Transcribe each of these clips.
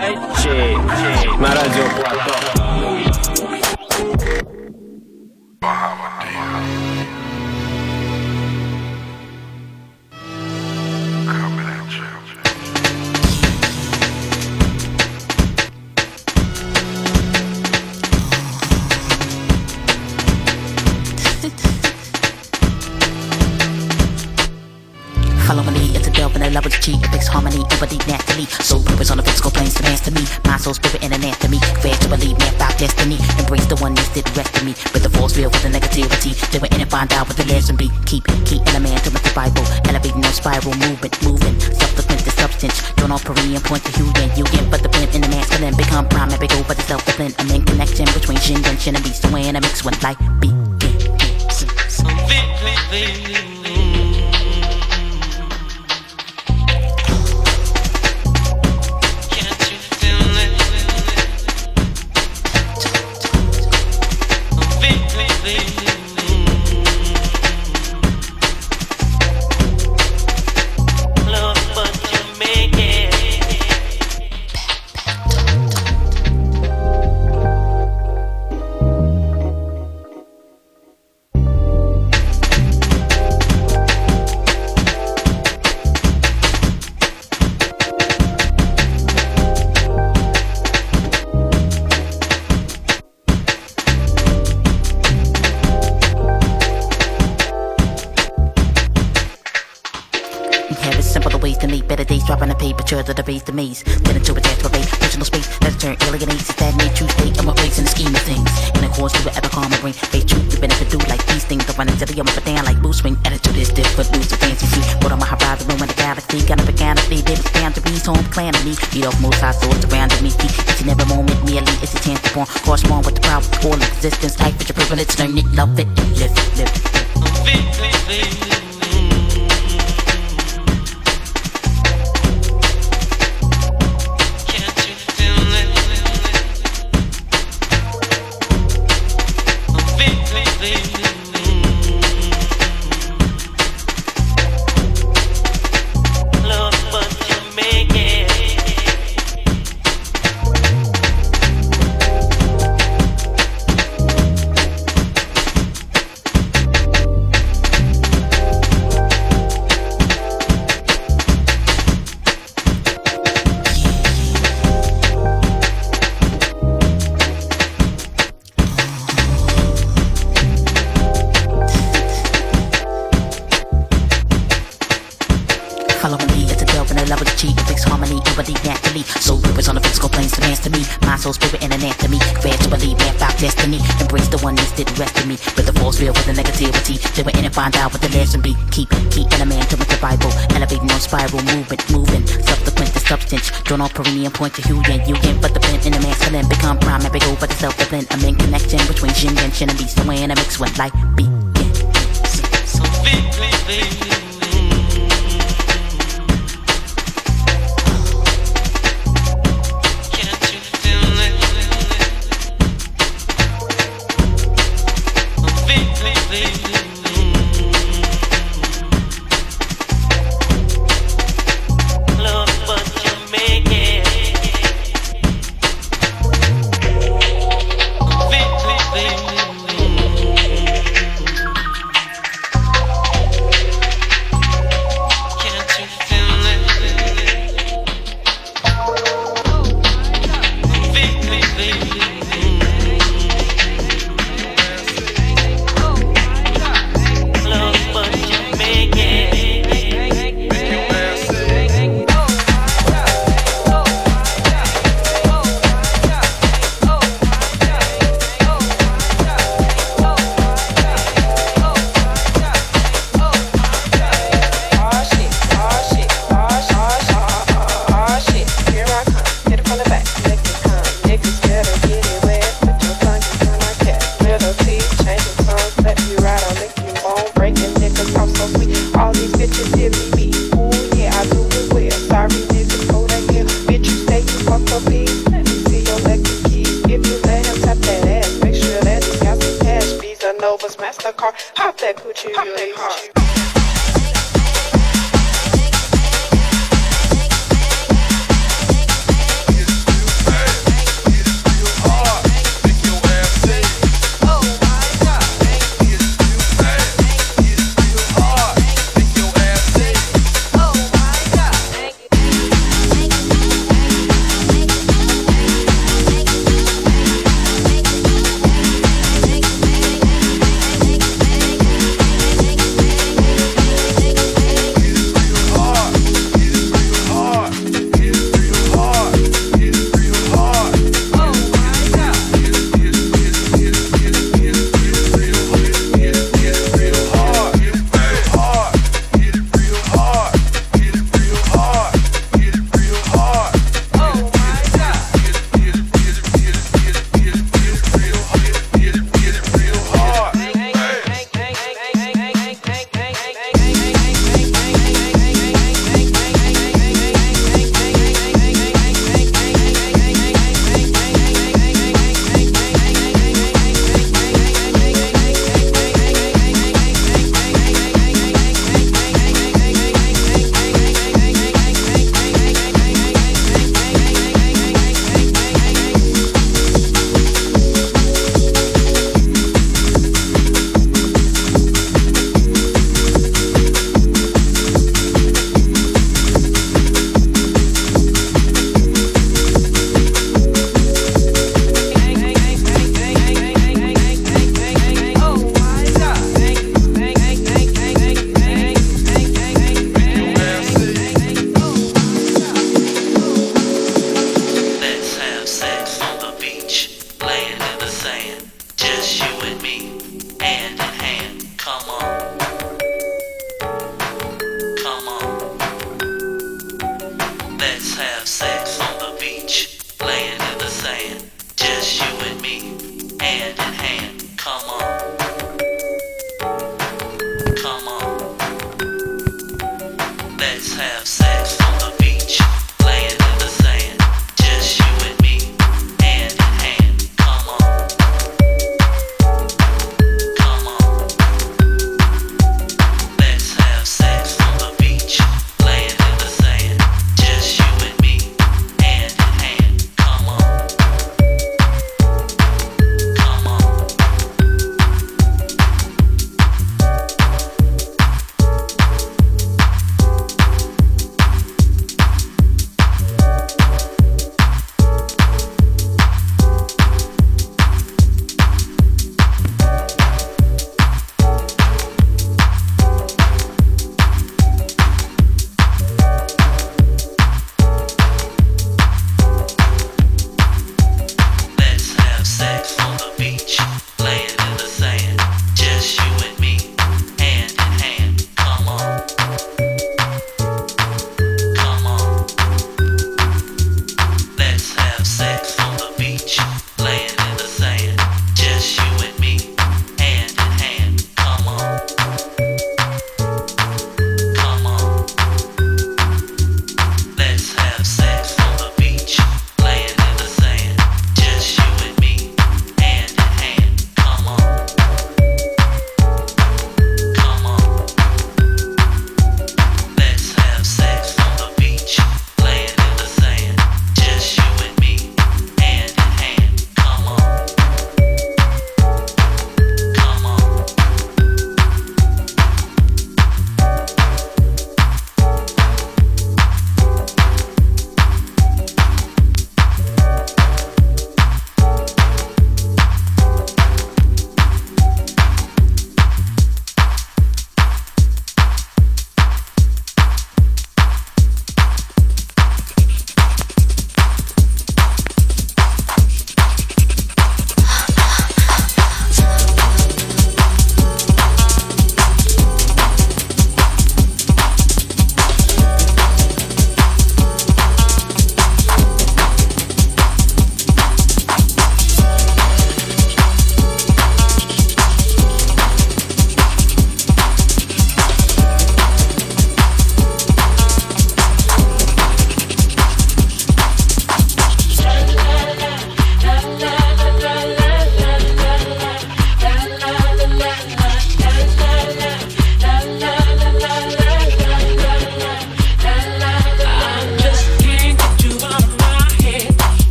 Ci, ci, na Radio Płatno. Brooklyn. I'm connection between Shin and Shin and Beast. when I mix one like beat.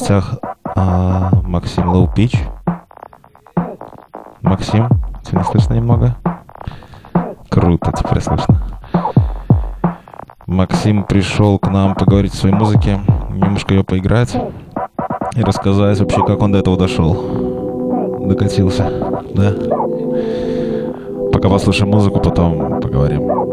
Гостях а, Максим Лоупич. Максим, тебя слышно немного? Круто, теперь слышно. Максим пришел к нам поговорить о своей музыке, немножко ее поиграть и рассказать вообще, как он до этого дошел. Докатился, да? Пока послушаем музыку, потом поговорим.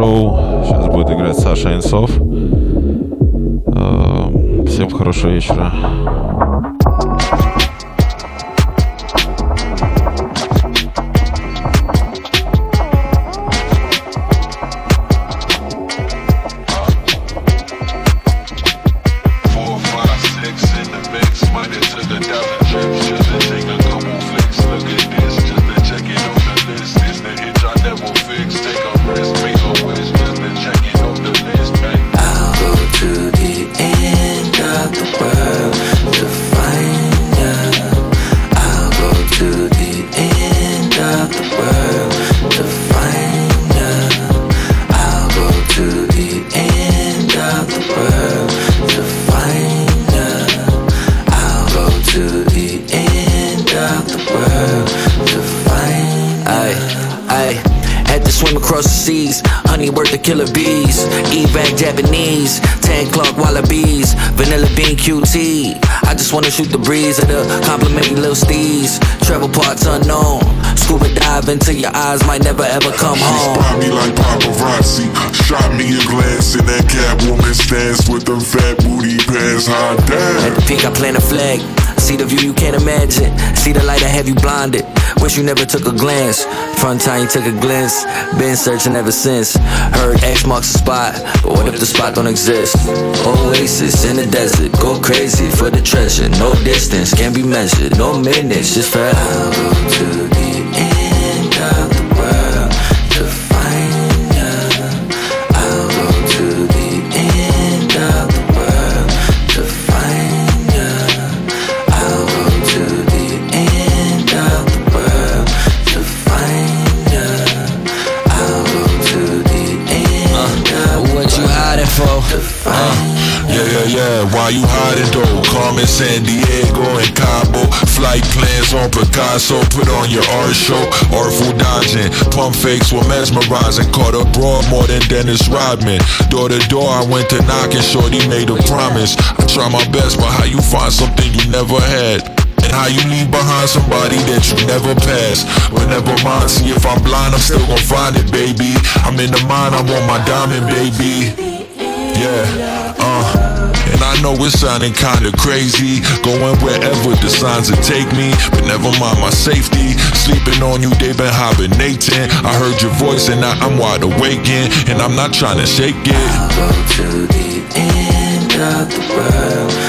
so Wish you never took a glance. Front time you took a glance. Been searching ever since. Heard X marks the spot, but what if the spot don't exist? Oasis in the desert, go crazy for the treasure. No distance can be measured, no minutes, just forever. San Diego, and Cabo. Flight plans on Picasso. Put on your art show. Artful dodging. Pump fakes were mesmerizing. Caught a broad more than Dennis Rodman. Door to door, I went to knock and Shorty made a promise. I try my best, but how you find something you never had? And how you leave behind somebody that you never passed. But never mind, see if I'm blind, I'm still gon' find it, baby. I'm in the mind, I'm on my diamond, baby. Yeah. And I know it's sounding kinda crazy. Going wherever the signs will take me. But never mind my safety. Sleeping on you, they been hibernating. I heard your voice and now I'm wide awake. And I'm not trying to shake it. I'll go to the end of the world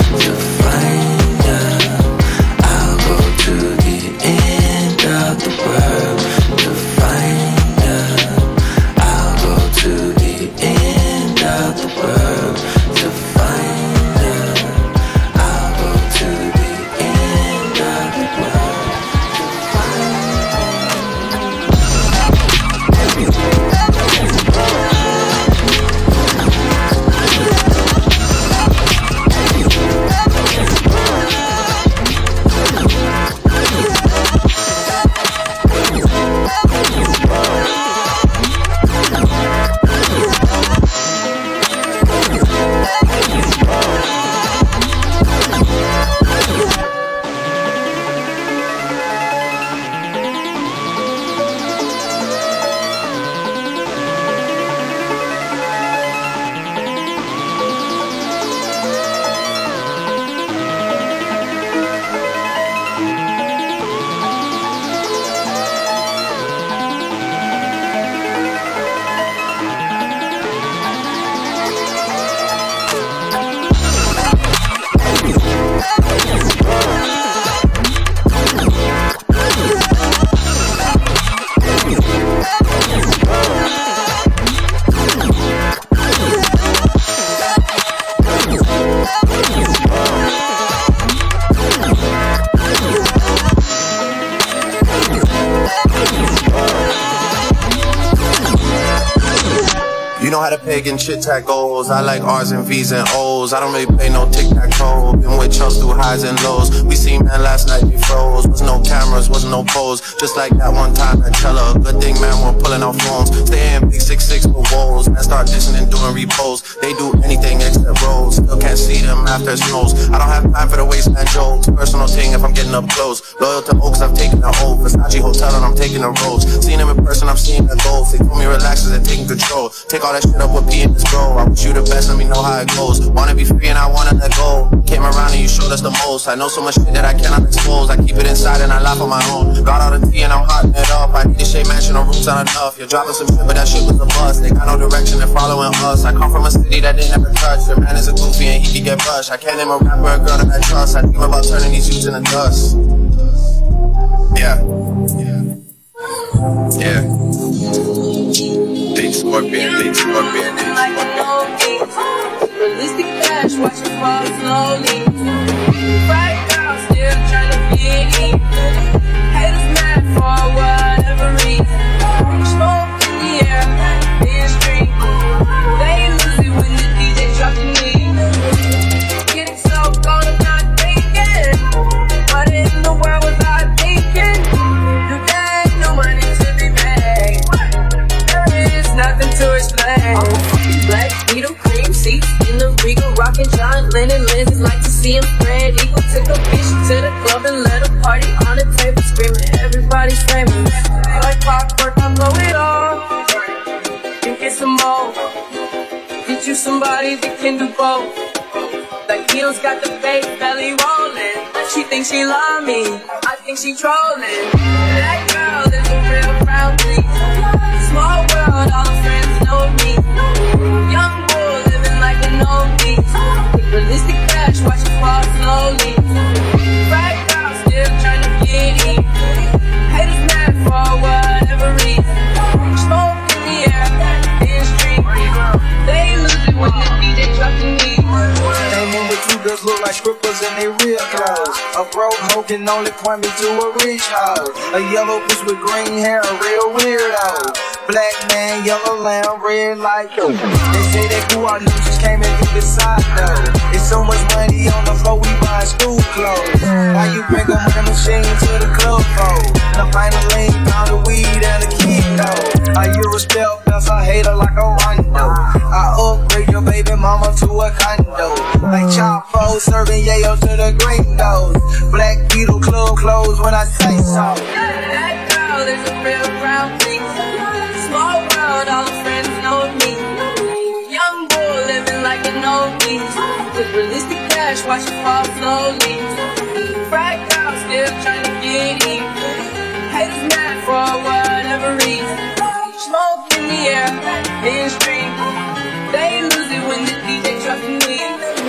and chit chat goals. I like R's and V's and O's. I don't really play no tic tac toe. Been with Chels through highs and lows. We seen man last night, they froze. Was no cameras, wasn't no pose. Just like that one time at Teller. Good thing, man, we're pulling out phones. Stay in big six six with woes. Man, start dissing and doing repos. They do anything except rolls. Still can't see them after snows. I don't have time for the wasteland jokes. Personal thing if I'm getting up close. Loyal to Oaks, I've taken the oath. Versace Hotel and I'm taking the roads. Seen them in person, I'm seeing the goals. They told me relax they're taking control. Take all that shit up with P and this bro. I wish you the best, let me know how it goes. Wanna be free and I wanna let go. Came around and you showed us the most. I know so much shit that I cannot expose. I keep it inside and I laugh on my own. Got all the tea and I'm hotting it up. I need a shade mansion, no rooms not enough. You're dropping some shit, but that shit was a bust. They got no direction, they're following us. I come from a city that they never touched. Your man is a goofy and he can get brushed. I can't name a rapper a girl that I trust. I dream about turning these youths into dust. She love me. I think she trolling. Can only point me to a rich hoe. A yellow bitch with green hair, a real weirdo. Black man, yellow lamb, red like you. They say that I knew just came in through the side though. It's so much money on the floor, we buying school clothes. Why you bring a money machine to the club for? The final link, pound of weed and a kilo. Are you respect us, hate hater like a rondo? I upgrade your baby mama to a condo. Like Chapo serving yayo to the gringos. Black Beetle club closed when I say so. That girl is a real brown thing. Small world, all her friends know me. Young bull living like an old beast. With realistic cash, watch it fall slowly. Fried girl still trying to get in. Haters mad for whatever reason. Smoke in the air, in the street. They lose it when the DJ drops the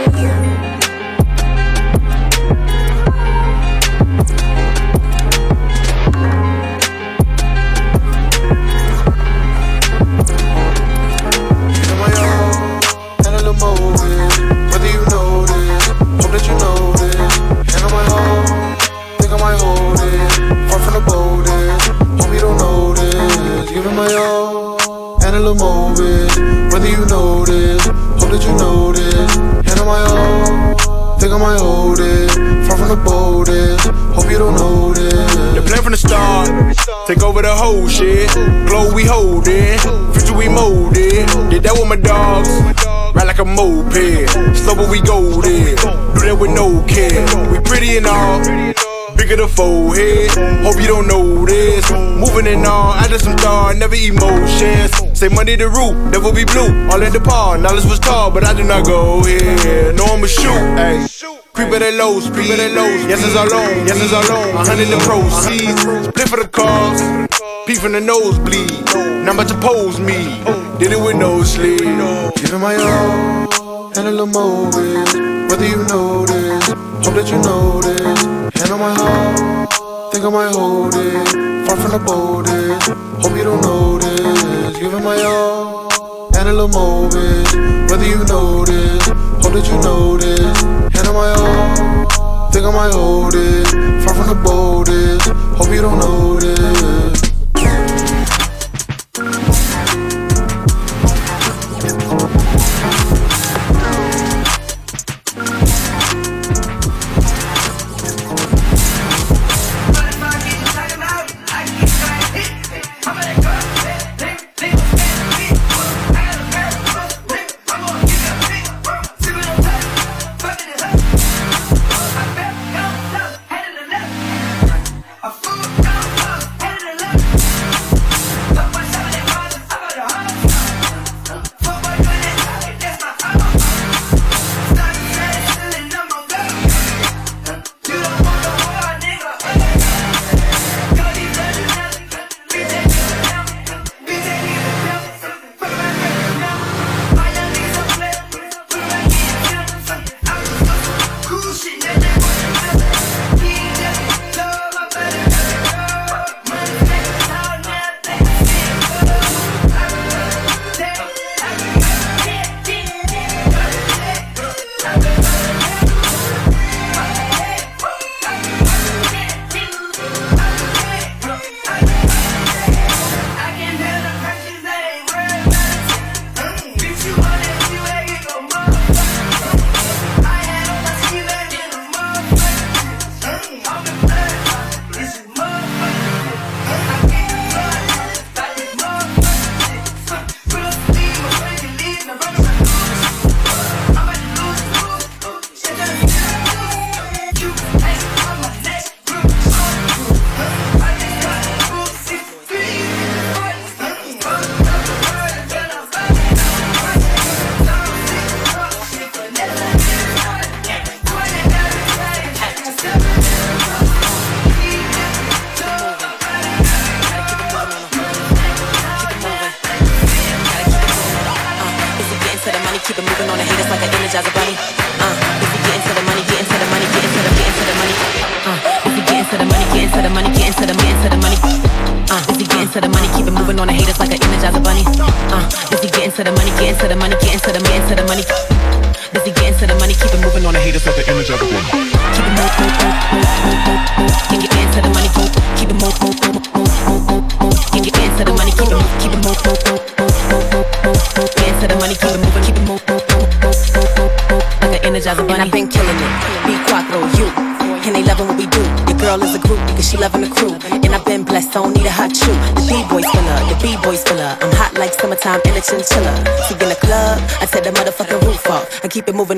my all, and a little motive. Whether you this, hope that you know this. On my own, think I might hold it. Far from the boldest, hope you don't this. The plan from the start, take over the whole shit. Glow we hold it, future we mold it. Did that with my dogs, ride like a moped. Slow but we golden, do that with no care. We pretty and all. Bigger the forehead, hope you don't know this. Moving and on, I did some thought, never emotions. Say money the root, never be blue. All in the par, knowledge was tall, but I do not go here. No, I'ma shoot, ayy. Creep at a low speed, creep at a low Yes, it's all on, yes, it's all on. A hundred the proceeds, split for the cause. Pee from the nosebleed, now about to pose me. Did it with no sleep. Giving my all and a little motive. Whether you know this, hope that you. Hand on my heart, think I might hold it. Far from the boldest, hope you don't notice. Giving my all and a little motive. Whether you know this, hope that you know this. Hand on my all, think I might hold it. Far from the boldest, hope you don't know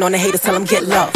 on the haters, tell them get lost.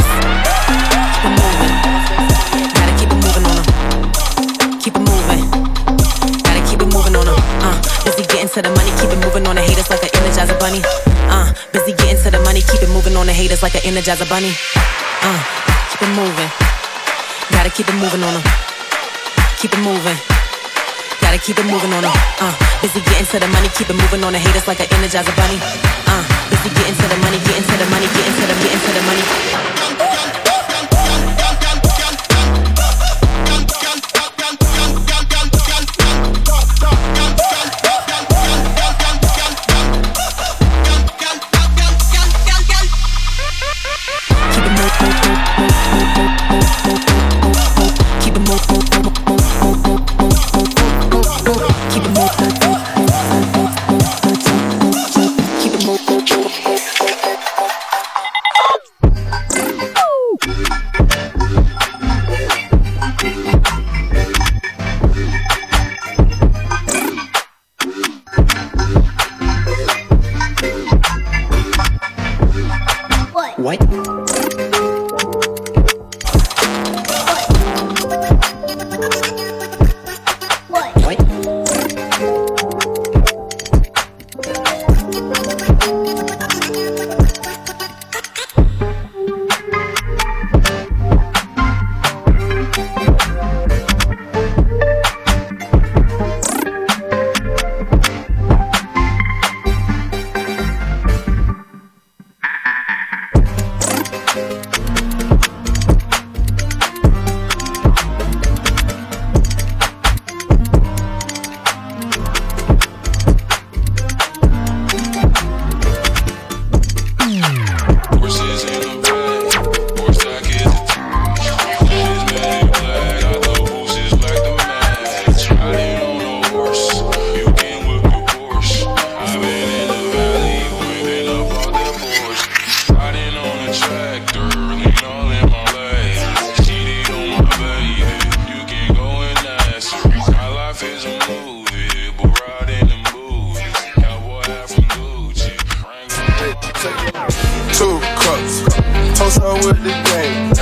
With the game.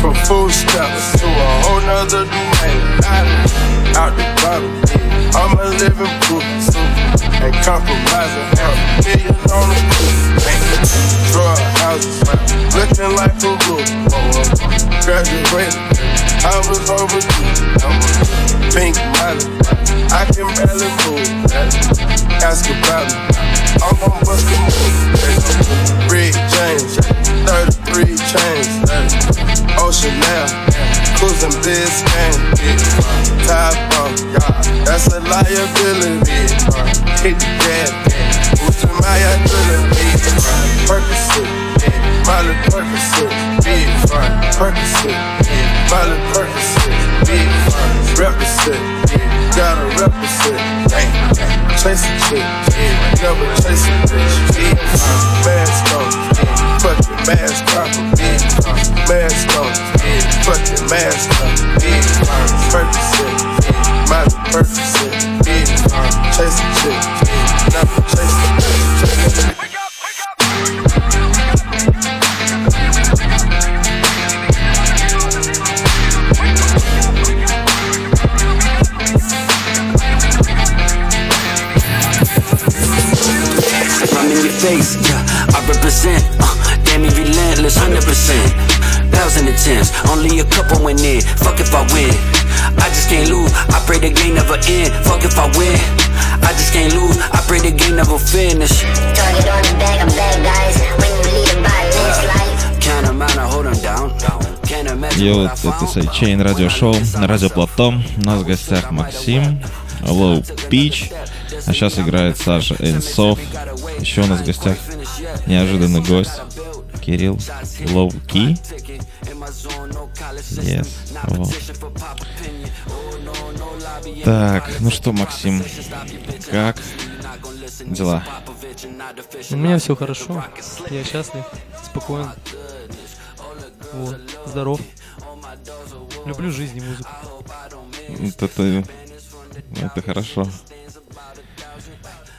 From food steps to a whole nother domain. Out the bottle. I'm a living proof. Ain't compromising. A million on the coupe. Drug houses. Looking like a roof. Graduated. I was overdue. Pink Molly. I can barely move. Ask about me. I'm gon' bust a move. Red James. 33 chains. Ocean oh, now. Cruising Biscayne. Top off. That's a liability. Hit the gas. Boosting my ability. Percocet. Molly Percocet. Big fun. Percocet. Molly Percocet. Big fun. Represent. Gotta represent. Chase a chick. Never chase a bitch. Mask on. Fucking mask off. Mask on. Fucking mask off. Percocet. Molly Percocet. Chase a chick. Never chase a your face, yeah, I represent, uh, relentless, 100%. Thousand attempts, only a couple went in, fuck if I win. I just can't lose, I pray the game never end, fuck if I win. I just can't lose, I pray the game never finish. Target on the back, I'm bad guys. When you lead them by this life. Can't amount, I hold them down. Йоу, это found. Сайчейн радиошоу на радио Плато. У нас в гостях Максим, Low Peach, а сейчас играет Саша Энсов. Еще у нас в гостях неожиданный гость Кирилл Key. Yes. Вот. Так, ну что, Максим, как дела? У меня все хорошо. Я счастлив, спокоен. Вот, здоров. Люблю жизнь и музыку. Это, это хорошо.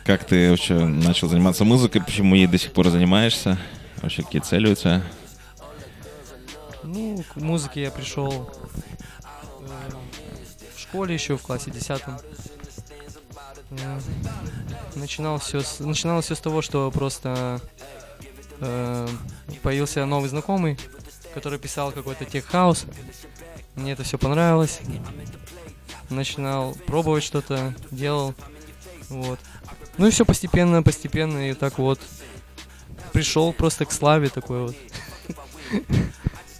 Как ты вообще начал заниматься музыкой? Почему ей до сих пор занимаешься? Вообще, какие тебя? Ну, к музыке я пришел э, в школе еще в классе 10. Э, начинал все с, начиналось все с того, что просто э, появился новый знакомый, который писал какой-то тех-хаус. Мне это все понравилось. Начинал пробовать что-то, делал. Вот. Ну и все постепенно, постепенно, и так вот пришел просто к славе такой вот.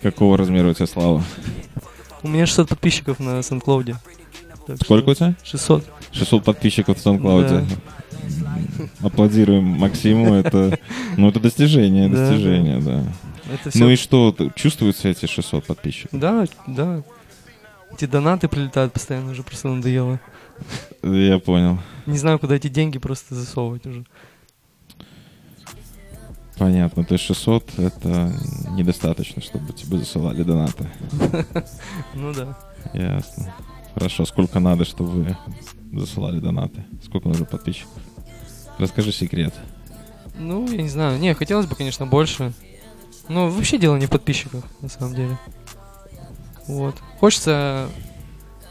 Какого размера у тебя слава? У меня 600 подписчиков на SoundCloud. Так Сколько у тебя? 600. 600 подписчиков в SoundCloud. Аплодируем Максиму. Это, ну, это достижение, Да, достижение, да. Это всё- Ну и что, чувствуются эти 600 подписчиков? Да, да. Эти донаты прилетают постоянно, уже просто надоело. Я понял. Не знаю, куда эти деньги просто засовывать уже. Понятно. То есть 600 это недостаточно, чтобы тебе засылали донаты. Ну да. Ясно. Хорошо. Сколько надо, чтобы вы засылали донаты? Сколько нужно подписчиков? Расскажи секрет. Ну, я не знаю. Не, хотелось бы, конечно, больше. Но вообще дело не в подписчиках, на самом деле. Вот. Хочется...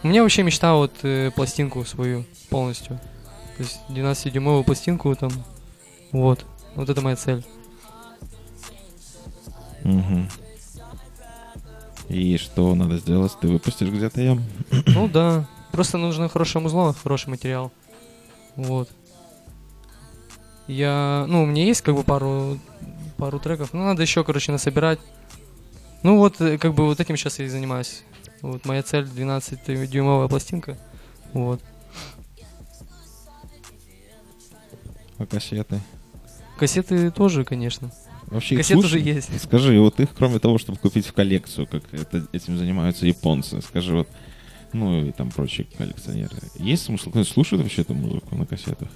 У меня вообще мечта вот э, пластинку свою полностью. То есть 12-дюймовую пластинку там. Вот. Вот это моя цель. Мгм. И что надо сделать? Ты выпустишь где-то ее? Ну да. Просто нужно хорошее музло, хороший материал. Вот. Я, ну, у меня есть как бы пару, пару треков, но надо еще, короче, насобирать. Ну вот, э, как бы вот этим сейчас я и занимаюсь. Вот моя цель 12-дюймовая пластинка. Вот. А кассеты? Кассеты тоже, конечно. Вообще слушай- уже есть. Скажи, вот их, кроме того, чтобы купить в коллекцию, как это, этим занимаются японцы, скажи, вот, ну и там прочие коллекционеры, есть смысл? Слушает вообще эту музыку на кассетах?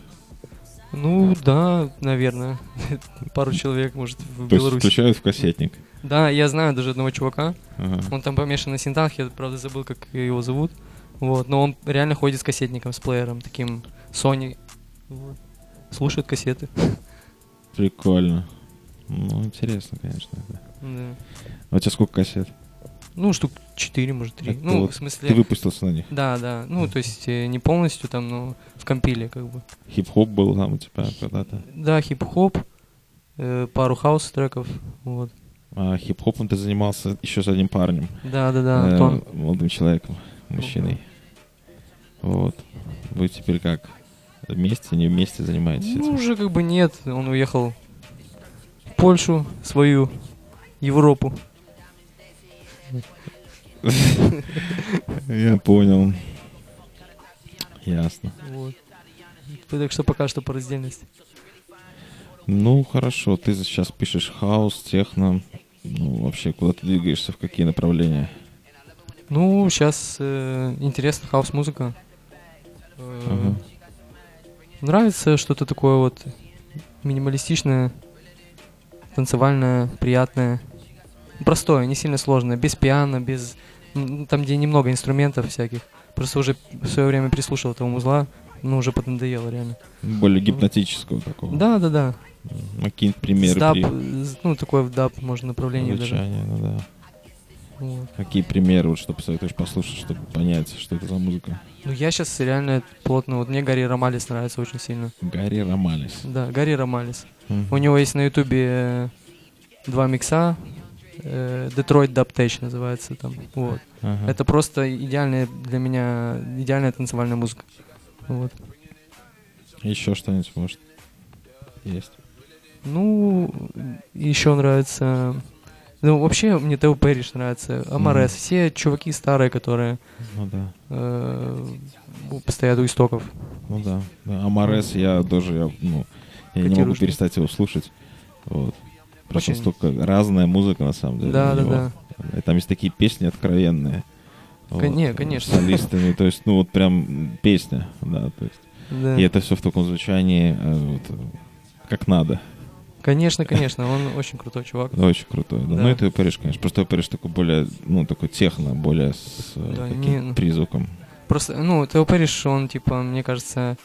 Ну да, наверное. Пару человек, может, в То Беларуси. включают в кассетник? Да, я знаю даже одного чувака. Ага. Он там помешан на синтах, я, правда, забыл, как его зовут. Вот, но он реально ходит с кассетником, с плеером, таким Sony. Вот. Слушает кассеты. Прикольно. Ну, интересно, конечно. да. Да. А у тебя сколько кассет? Ну, штук 4, может, 3. Это ну, вот в смысле... Ты выпустился на них. Да, да. Ну, то есть э, не полностью там, но в компиле как бы. Хип-хоп был там у тебя когда-то. Да, хип-хоп, э, пару хаус-треков, вот. А хип-хопом ты занимался еще с одним парнем. Да, да, да, Э, Антон. молодым человеком, мужчиной. Вот. Вы теперь как? Вместе, не вместе занимаетесь Ну, этим? уже как бы нет, он уехал Польшу, свою, Европу. Я понял. Ясно. Вот. Так что пока что по раздельности. Ну, хорошо, ты сейчас пишешь хаос, техно. Ну, вообще, куда ты двигаешься, в какие направления? Ну, сейчас э, интересна хаос-музыка. Э, Ага. Нравится что-то такое вот минималистичное, танцевальное, приятное. Простое, не сильно сложное, без пиано, без... Там, где немного инструментов всяких. Просто уже в свое время прислушал этого музла, ну, уже поднадоело реально. Более гипнотического такого. Да, да, да. А Какие-нибудь примеры? Даб, при- ну, такое в даб, можно, направление даже. звучания, ну да. Вот. Какие примеры, вот, что посоветуешь послушать, чтобы понять, что это за музыка? Ну, я сейчас реально плотно... Вот мне Гарри Ромалис нравится очень сильно. Гарри Ромалис. Да, Гарри Ромалис. У него есть на ютубе э, два микса. э, Detroit Dubtech называется там. Вот. Ага. Это просто идеальная для меня, идеальная танцевальная музыка. Вот. Еще что-нибудь, может, есть? Ну, еще нравится... Ну, вообще, мне Тео Пэриш нравится, Амарес, Мгм. все чуваки старые, которые Ну да. э, стоят у истоков. Ну да. да. Амарес я тоже, я, ну, я не могу перестать его слушать. Вот. Просто Очень. столько разная музыка, на самом деле. Да, да, да. И там есть такие песни откровенные. Коне- конечно. С солистами. То есть, ну, вот прям песня, да, то есть. Да. И это все в таком звучании, э, вот, э, как надо. Конечно, конечно, он очень крутой чувак. Да, очень крутой. Да. Да. Ну, это и Париж, конечно. Просто Париж такой более, ну, такой техно, более с э, Да, таким не- ну. призвуком. Просто, ну, Тео Пэриш, он, типа, мне кажется,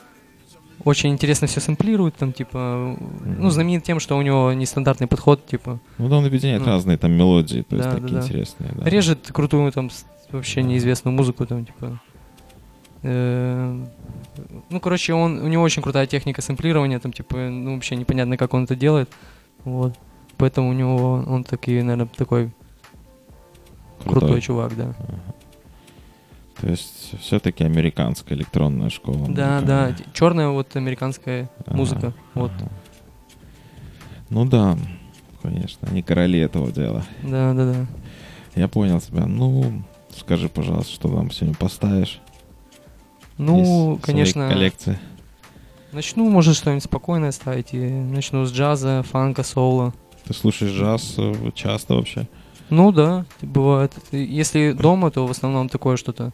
очень интересно все сэмплирует, там, типа, ну, знаменит тем, что у него нестандартный подход, типа. Ну, да, он объединяет Ну. разные там мелодии, то есть Да, да, такие да. интересные. Да. Режет крутую, там, вообще неизвестную музыку, там, типа. э, Ну, короче, он, у него очень крутая техника сэмплирования, там, типа, ну, вообще непонятно, как он это делает. Вот. Поэтому у него, он такой, наверное, такой крутой, Крутой. чувак, да. То есть все-таки американская электронная школа. Да, да, черная вот американская Ага, музыка, вот. ага. Ну да, конечно, они короли этого дела. Да, да, да. Я понял тебя. Ну, скажи, пожалуйста, что там сегодня поставишь? Ну, из конечно, коллекции. начну, может, что-нибудь спокойное ставить. И начну с джаза, фанка, соло. Ты слушаешь джаз э, часто вообще? Ну да, бывает. Если дома, то в основном такое что-то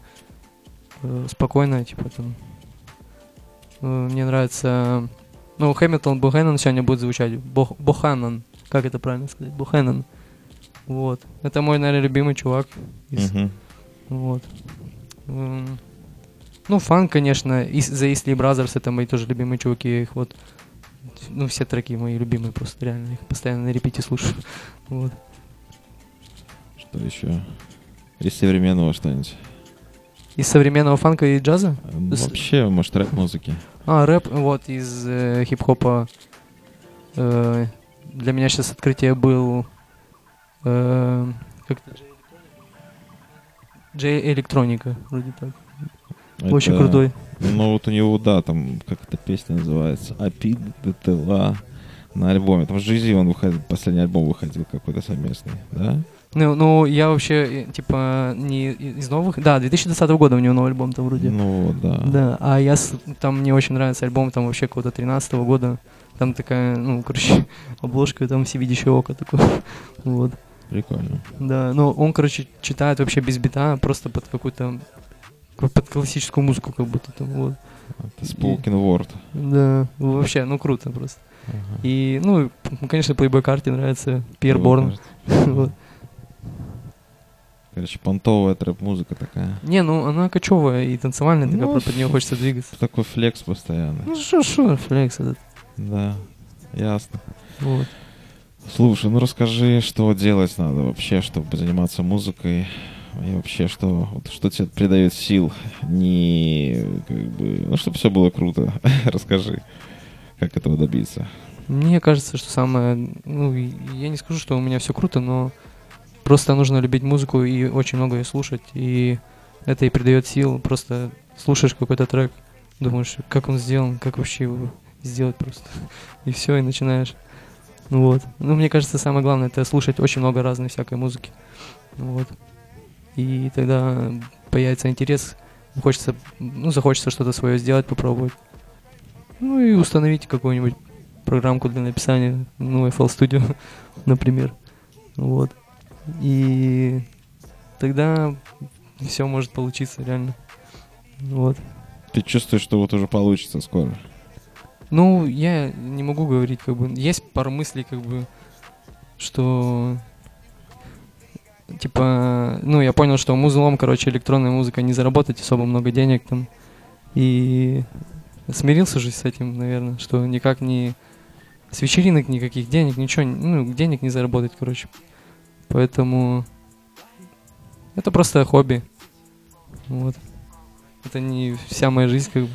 э, спокойное, типа там. э, мне нравится. Ну, Хэмилтон Бухеннон сегодня будет звучать. Бох. Как это правильно сказать? Бухеннон. Вот. Это мой, наверное, любимый чувак. из- Мгм. Вот. М, Ну, фан, конечно. И The Eastleigh Brothers это мои тоже любимые чуваки. Я их вот. Ну, все треки мои любимые просто реально. Их постоянно на репите слушаю. Вот. Что еще? Из современного что-нибудь? Из современного фанка и джаза? Вообще, может, рэп-музыки? А, рэп, вот, из э, хип-хопа. э, для меня сейчас открытие был... э, как это? Джей Электроника, вроде так. Очень Это- крутой. Ну, вот у него, да, там, как эта песня называется? Апид, ДТЛА на альбоме. Там с Джизи он выходил, последний альбом выходил какой-то совместный, да? Ну, ну, я вообще, э, типа, не из новых... Да, 2020 года у него новый альбом там вроде. Ну, да. Да, а я... с- Там мне очень нравится альбом, там вообще какого-то 13 года. Там такая, ну, короче, обложка, там всевидящее око такое. Вот. Прикольно. Да, но он, короче, читает вообще без бита, просто под какую-то как под классическую музыку, как будто там, вот. Это spoken word. Да, вообще, ну круто просто. Ага. И, ну, конечно, Playboy Карте нравится, Пьер Борн. Вот. Короче, понтовая трэп-музыка такая. Не, ну она кочевая и танцевальная, такая, Ну, под нее хочется двигаться. Такой флекс постоянный. Ну что, что, флекс этот. Да, ясно. Вот. Слушай, ну расскажи, что делать надо вообще, чтобы заниматься музыкой. И вообще, что, вот, что тебе придает сил, не как бы, ну, чтобы все было круто. Расскажи, как этого добиться. Мне кажется, что самое... Ну, я не скажу, что у меня все круто, но просто нужно любить музыку и очень много ее слушать. И это и придает сил. Просто слушаешь какой-то трек, думаешь, как он сделан, как вообще его сделать просто. И все, и начинаешь. Ну вот. Ну, мне кажется, самое главное это слушать очень много разной всякой музыки. Ну Вот. И тогда появится интерес, хочется, ну, захочется что-то свое сделать, попробовать. Ну и установить какую-нибудь программку для написания, ну, FL Studio, например. Вот. И тогда все может получиться, реально. Вот. Ты чувствуешь, что вот уже получится скоро? Ну, я не могу говорить, как бы, есть пару мыслей, как бы, что, типа, ну, я понял, что музлом, короче, электронная музыка, не заработать особо много денег там, и смирился же с этим, наверное, что никак не, с вечеринок никаких денег, ничего, ну, денег не заработать, короче, поэтому это просто хобби, вот, это не вся моя жизнь, как бы.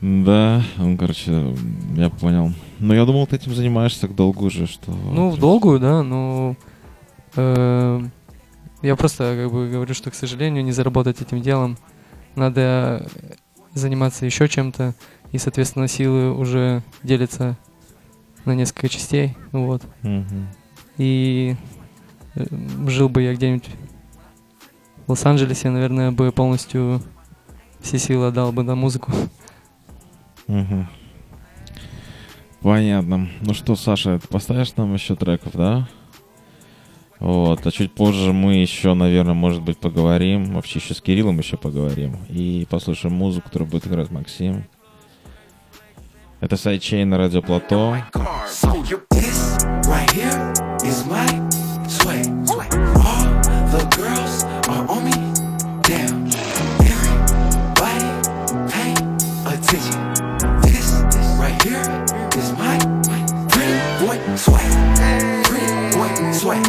Да, ну, короче, я понял. Но я думал, ты этим занимаешься так долго уже, что... Ну, в долгую, да, но э, я просто как бы говорю, что, к сожалению, не заработать этим делом. Надо заниматься еще чем-то, и, соответственно, силы уже делятся на несколько частей, вот. Мгм. И жил бы я где-нибудь в Лос-Анджелесе, наверное, бы полностью все силы отдал бы на музыку. Мгм. Понятно. Ну что, Саша, ты поставишь нам еще треков, да? Вот, а чуть позже мы еще, наверное, может быть, поговорим. Вообще еще с Кириллом еще поговорим. И послушаем музыку, которую будет играть Максим. Это сайдчейн на радио Плато. Right sway.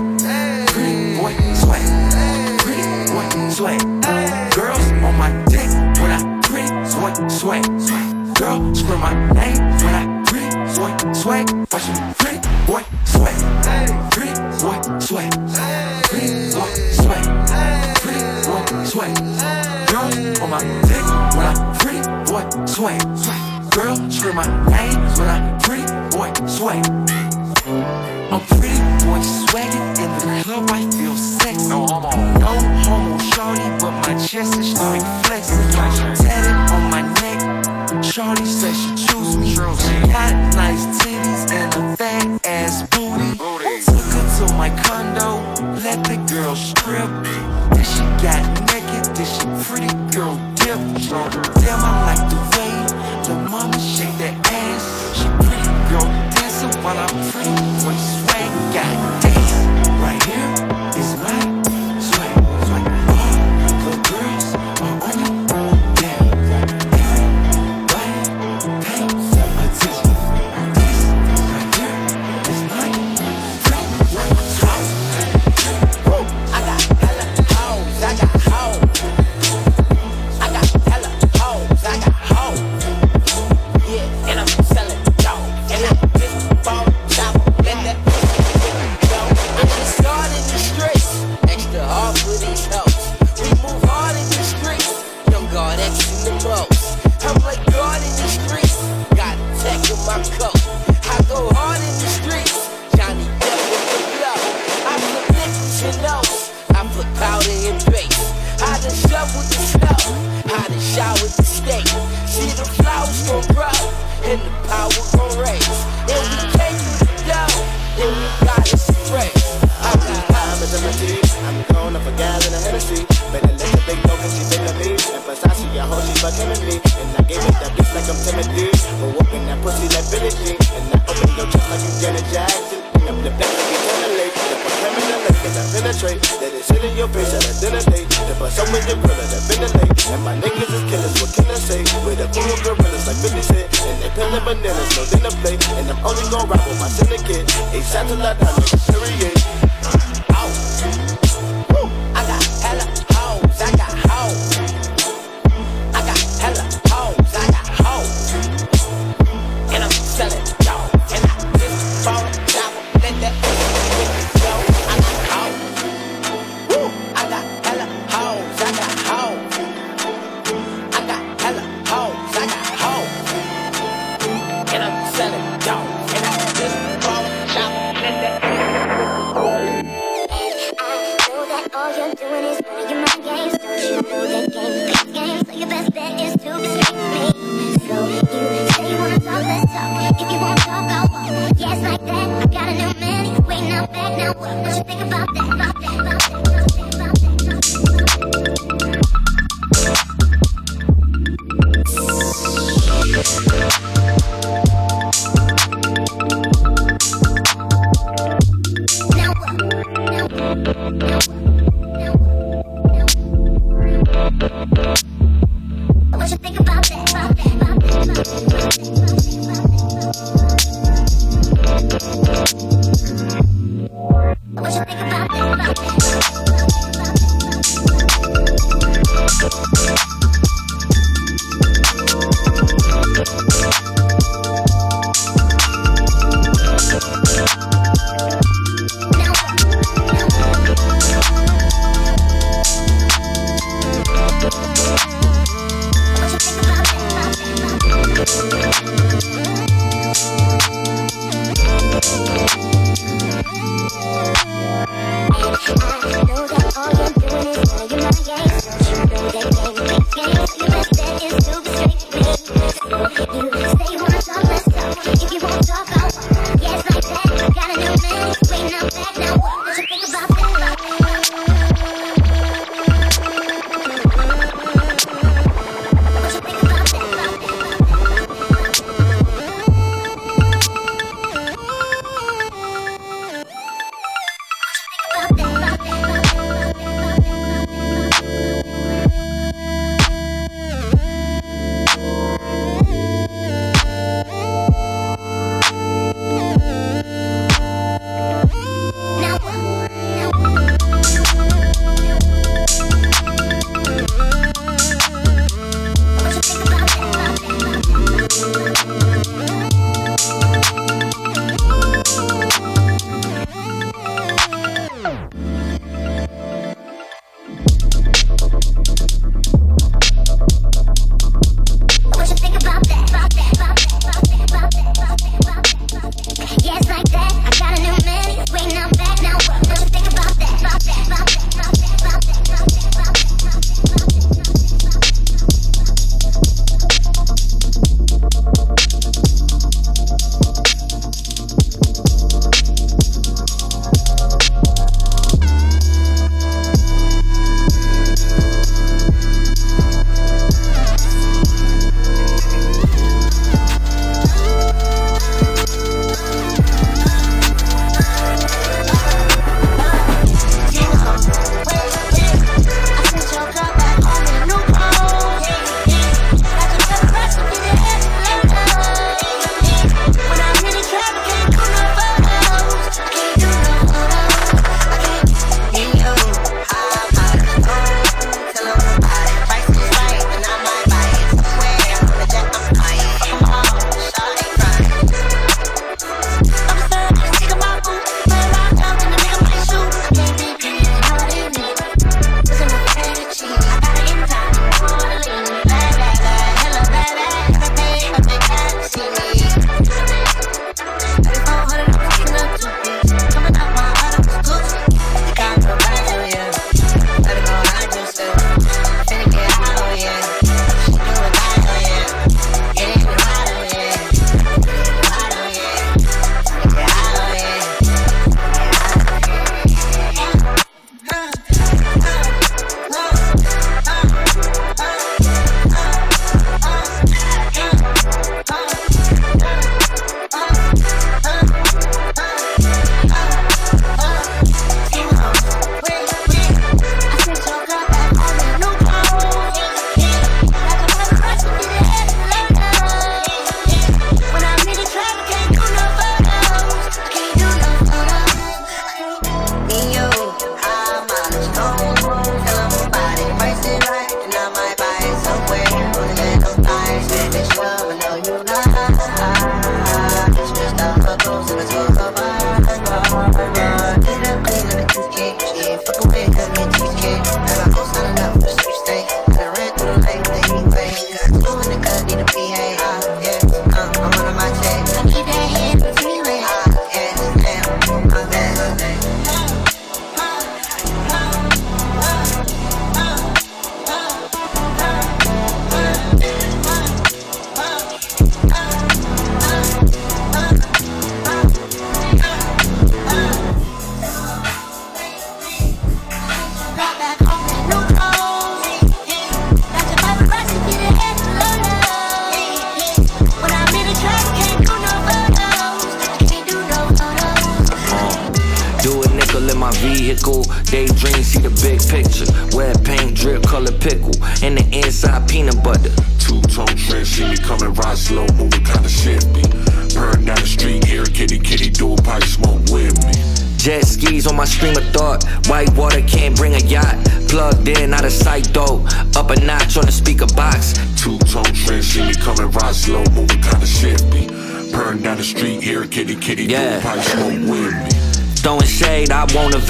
Pretty boy sway. Pretty boy sway. Girls on my dick when I pretty boy sway. Girl scream my name when I pretty boy sway. Fashion pretty boy sway. Pretty boy sway. Pretty boy sway. Pretty boy sway. Girl on my dick when I pretty boy sway. Girl scream my name when I pretty boy sway. I'm pretty boy swagging in the club. I feel sexy. No homo, no homo, shorty, but my chest is starting flexing. Tatted on my neck. Shorty said she choose me. She Got nice titties and a fat ass booty. Took her to my condo, let the girl strip. Then she got naked, then she pretty girl dip. Damn, I like the way the mama shake that ass. She pretty girl dancing while I'm pretty boy. God damn, right here And I open your chest like you Janet Jackson. I'm the best like you Tennessee. If I come in the lake I penetrate, let it sit in your face at a dinner date. If I show me your grill, then ventilate. And my niggas is killers, what can I say? With a cool gorillas like 50 cent. And they peeling bananas, no dinner plate. And I'm only gon' ride with my syndicate. A shot to la down, nigga, period.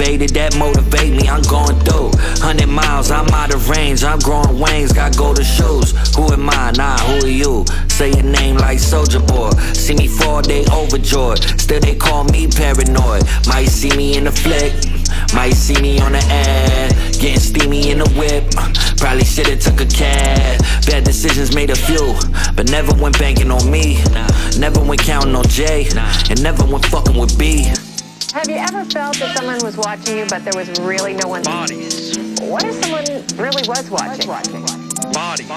It. That motivate me, I'm going through. Hundred miles, I'm out of range. I'm growing wings, got golden shoes. Who am I? Nah, who are you? Say your name like Soldier Boy. See me fall, they overjoyed. Still they call me paranoid. Might see me in the flick. Might see me on the ad. Getting steamy in the whip. Probably should've took a cab. Bad decisions made a few. But never went banking on me. Never went counting on J, And never went fucking with B. Have you ever felt that someone was watching you, but there was really no one? Bodies. What if someone really was watching? Bodies.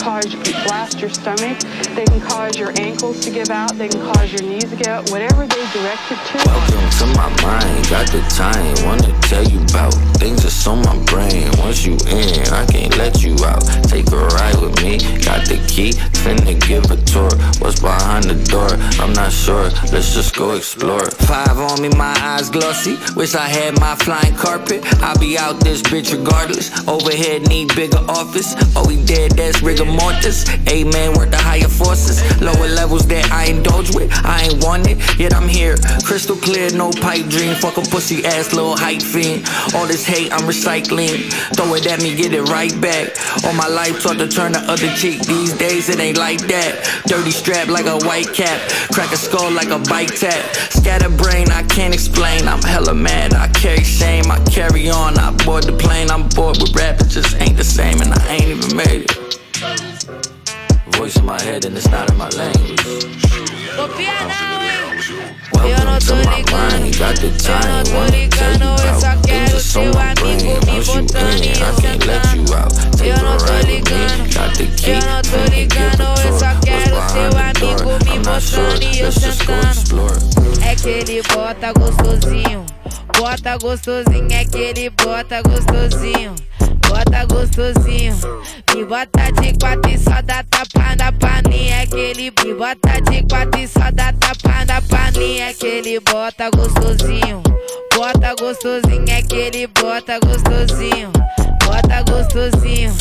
Cause you blast your stomach. They can cause your ankles to give out. They can cause your knees to give out. Whatever they direct it to. Welcome to my mind, got the time, wanna tell you about things that's on my brain. Once you in, I can't let you out. Take a ride with me, got the key, finna give a tour. What's behind the door? I'm not sure, let's just go explore. Five on me, my eyes glossy. Wish I had my flying carpet. I'll be out this bitch regardless. Overhead need bigger office. Oh, we dead, that's rigor mortis. Amen, work the higher forces. Lower levels that I indulge with. I ain't want it, yet I'm here. Crystal clear, no pipe dream. Fuck a pussy ass little hype fiend. All this hate, I'm recycling. Throw it at me, get it right back. All my life taught to turn the other cheek. These days it ain't like that. Dirty strap like a white cap. Crack a skull like a bike tap. Scatter brain, I can't explain. I'm hella mad. I carry shame, I carry on. I board the plane, I'm bored with rap. It just ain't the same, and I ain't even made it. Voice in my head, and it's not in my language. Eu não tô ligando, eu não tô ligando. Eu só quero seu amigo me botando e eu sentando. Eu não tô ligando, eu não tô ligando. Eu só quero seu amigo me botando e eu. É que ele bota gostosinho bota gostosinho, é que ele bota gostosinho, bota gostosinho. Me bota de quatro e só dá tapa na paninha, é que ele me bota de quatro e só dá tapa na paninha, é que ele bota gostosinho, bota gostosinho, é que ele bota gostosinho. Bota gostosinho,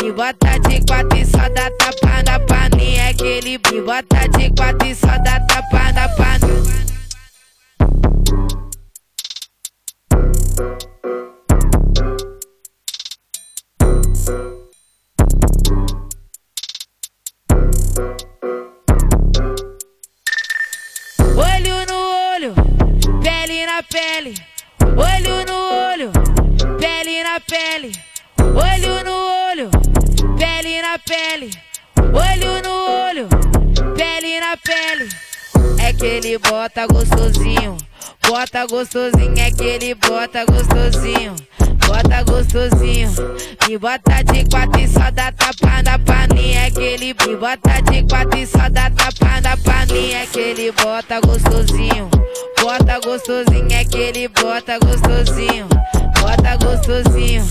me bota de quatro e só dá tapa na paninha. Que ele me bota de quatro e só dá tapa na paninha. Olho no olho, pele na pele. Olho no olho, pele na pele. Olho no olho, pele na pele. Olho no olho, pele na pele. É que ele bota gostosinho, bota gostosinho, é que ele bota gostosinho, bota gostosinho. Me bota de quatro e só dá tapa na paninha, é que ele me bota de quatro e só dá tapa na paninha, é que ele bota gostosinho, bota gostosinho, é que ele bota gostosinho. Bota gostosinho,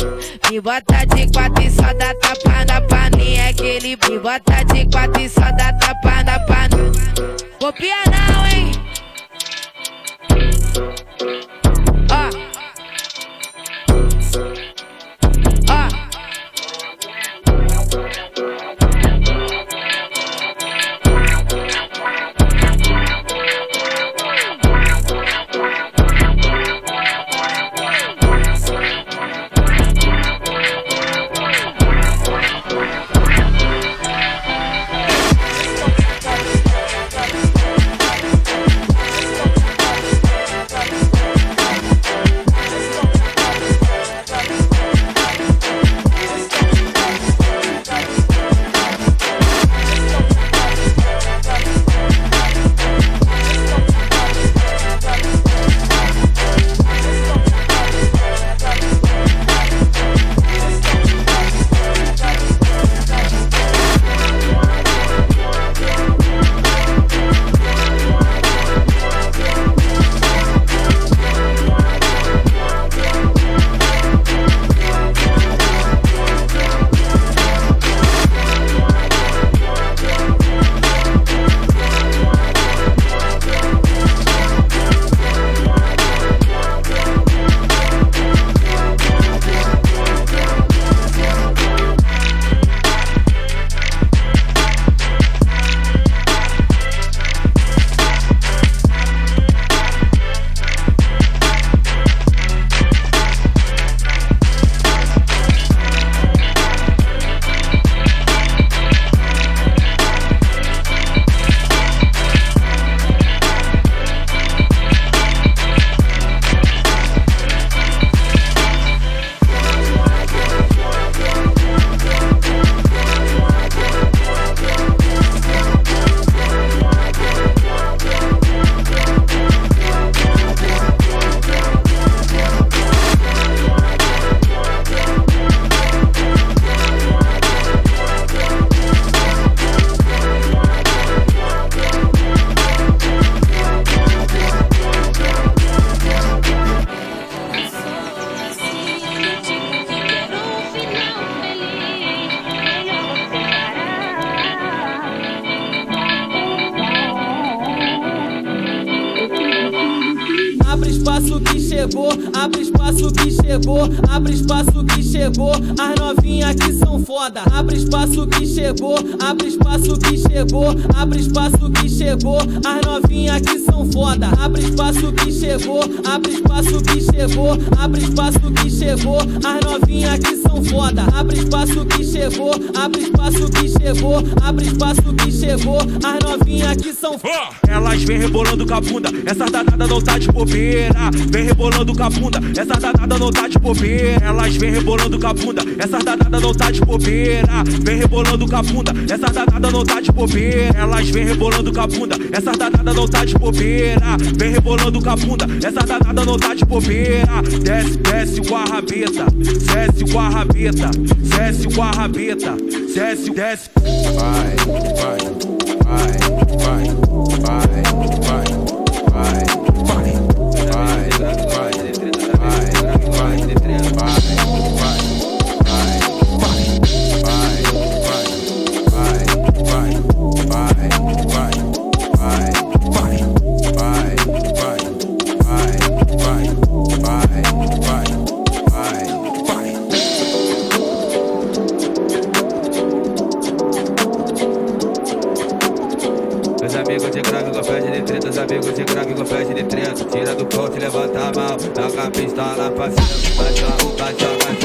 me bota de quatro e só dá tapa na paninha. É que ele me bota de quatro e só dá tapa na paninha. Copia não, hein? Ó. vagabunda. Essa danada não tá de bobeira. Elas vem rebolando com a bunda. Essa danada não tá de bobeira. Vem rebolando com a bunda. Essa danada não tá de bobeira. Elas vem rebolando com a bunda. Essa danada não tá de bobeira. Vem rebolando com a bunda. Essa danada não tá de bobeira. Desce, desce o a. Desce o a. Desce o a. Desce, desce. Vai. com flash de treta, os amigos de crack com flash de treta. Tira do pote, levanta a mão, taca a pistola pra cima, bate, vai, bate.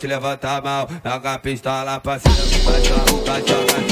te a mão, Joga a pistola pra cima, vai jogar, vai jogar.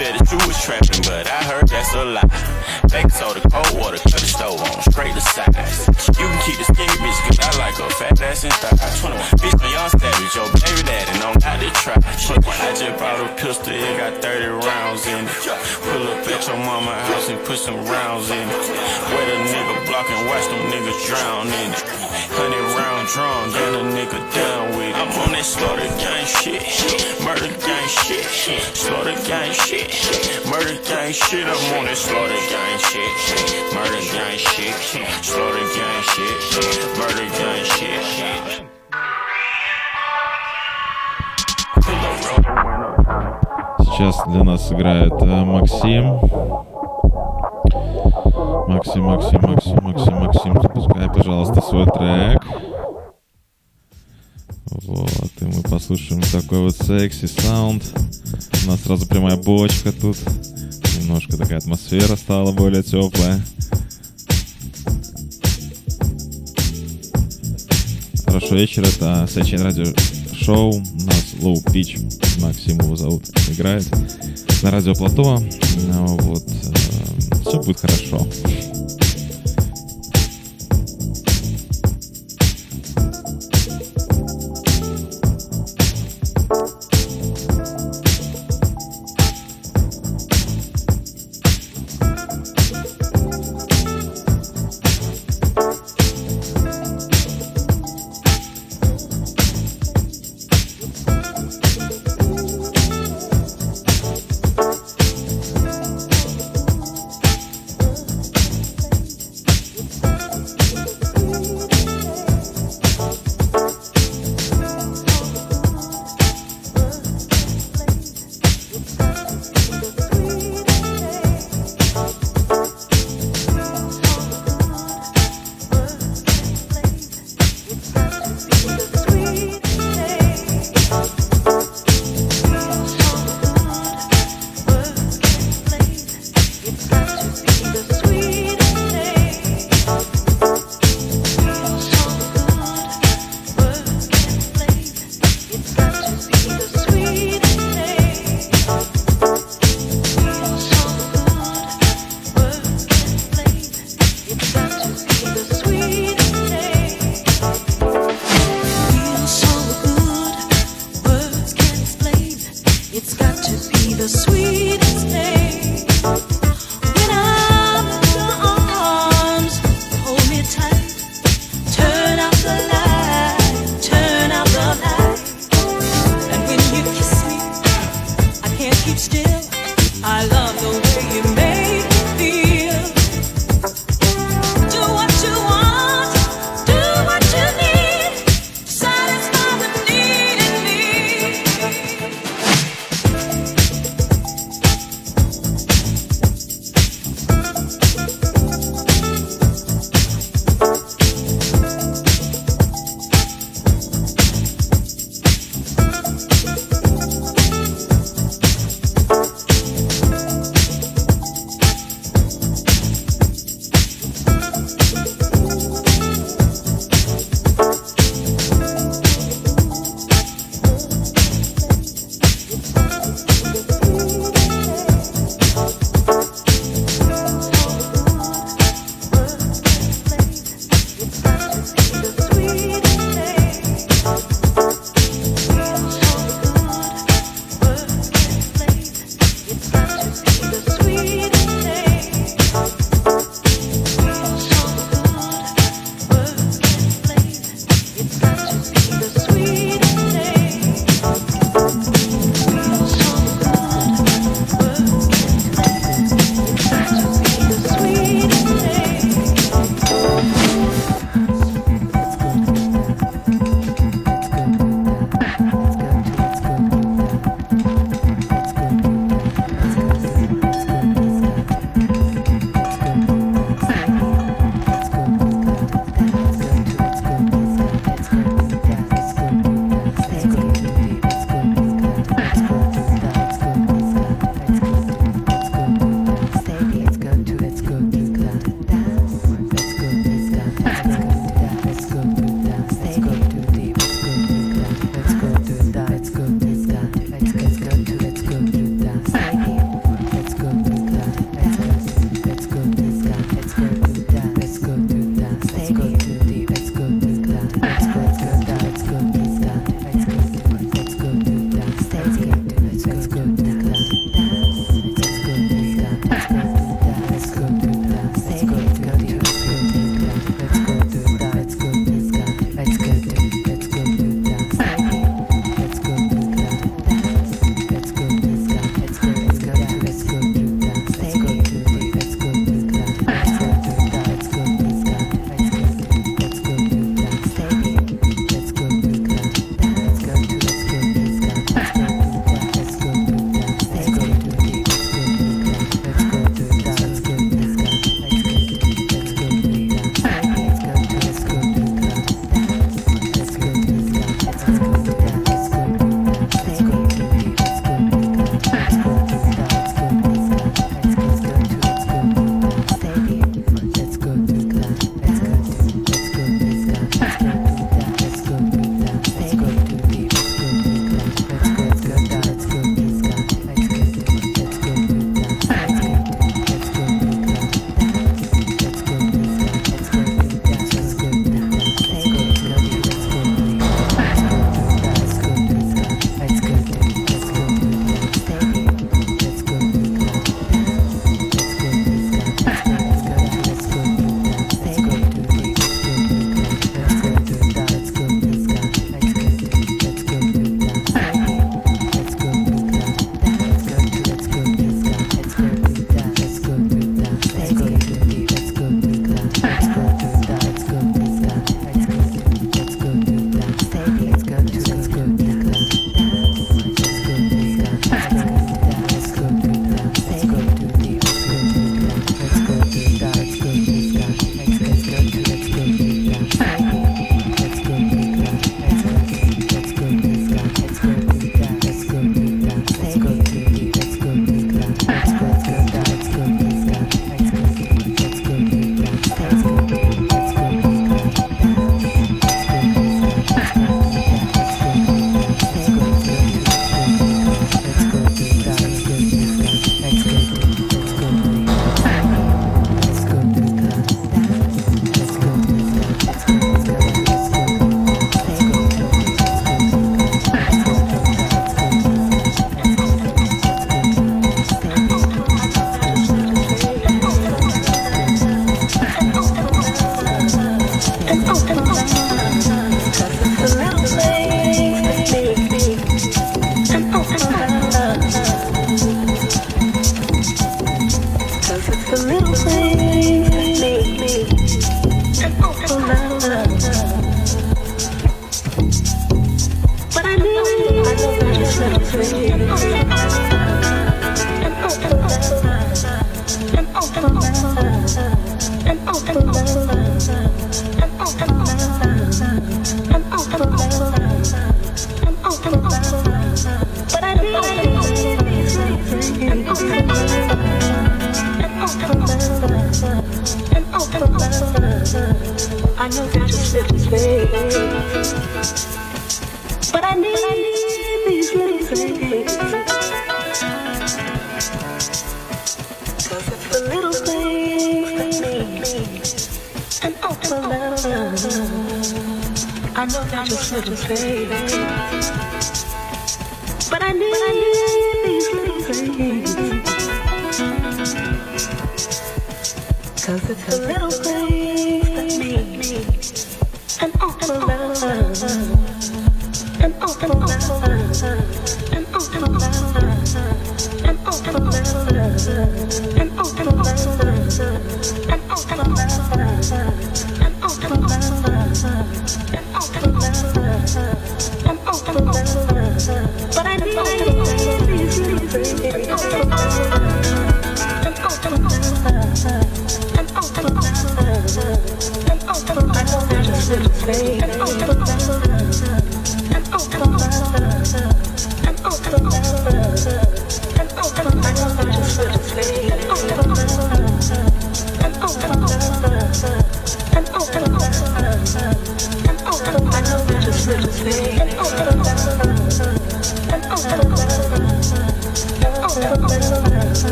said that you was trapping, but I heard that's a lie. Fake so the cold water, cut the stove on, straight to size. You can keep the skinny bitch, cause I like a fat ass and thighs. 21. Bitch, when y'all savage, your baby daddy, no, how to try. I just bought a pistol, it got 30 rounds in it. Pull up at your mama house and put some rounds in it. Where the nigga block and watch them niggas drown in it. 100 drunk and a nigga down with it. I'm on that slaughter gang shit, murder gang shit, slaughter gang shit, murder gang shit. I'm on that slaughter gang shit, murder gang shit, slaughter gang shit, murder gang shit. Сейчас для нас играет Максим. Максим, Максим, Максим, Максим, Максим, запускай, пожалуйста, свой трек. Вот секси саунд. У нас сразу прямая бочка тут. Немножко такая атмосфера стала более теплая. Хорошо вечер, это Сечин радио шоу. У нас Low Pitch, Максим его зовут, играет на радио Плато. Ну, Вот, все будет хорошо.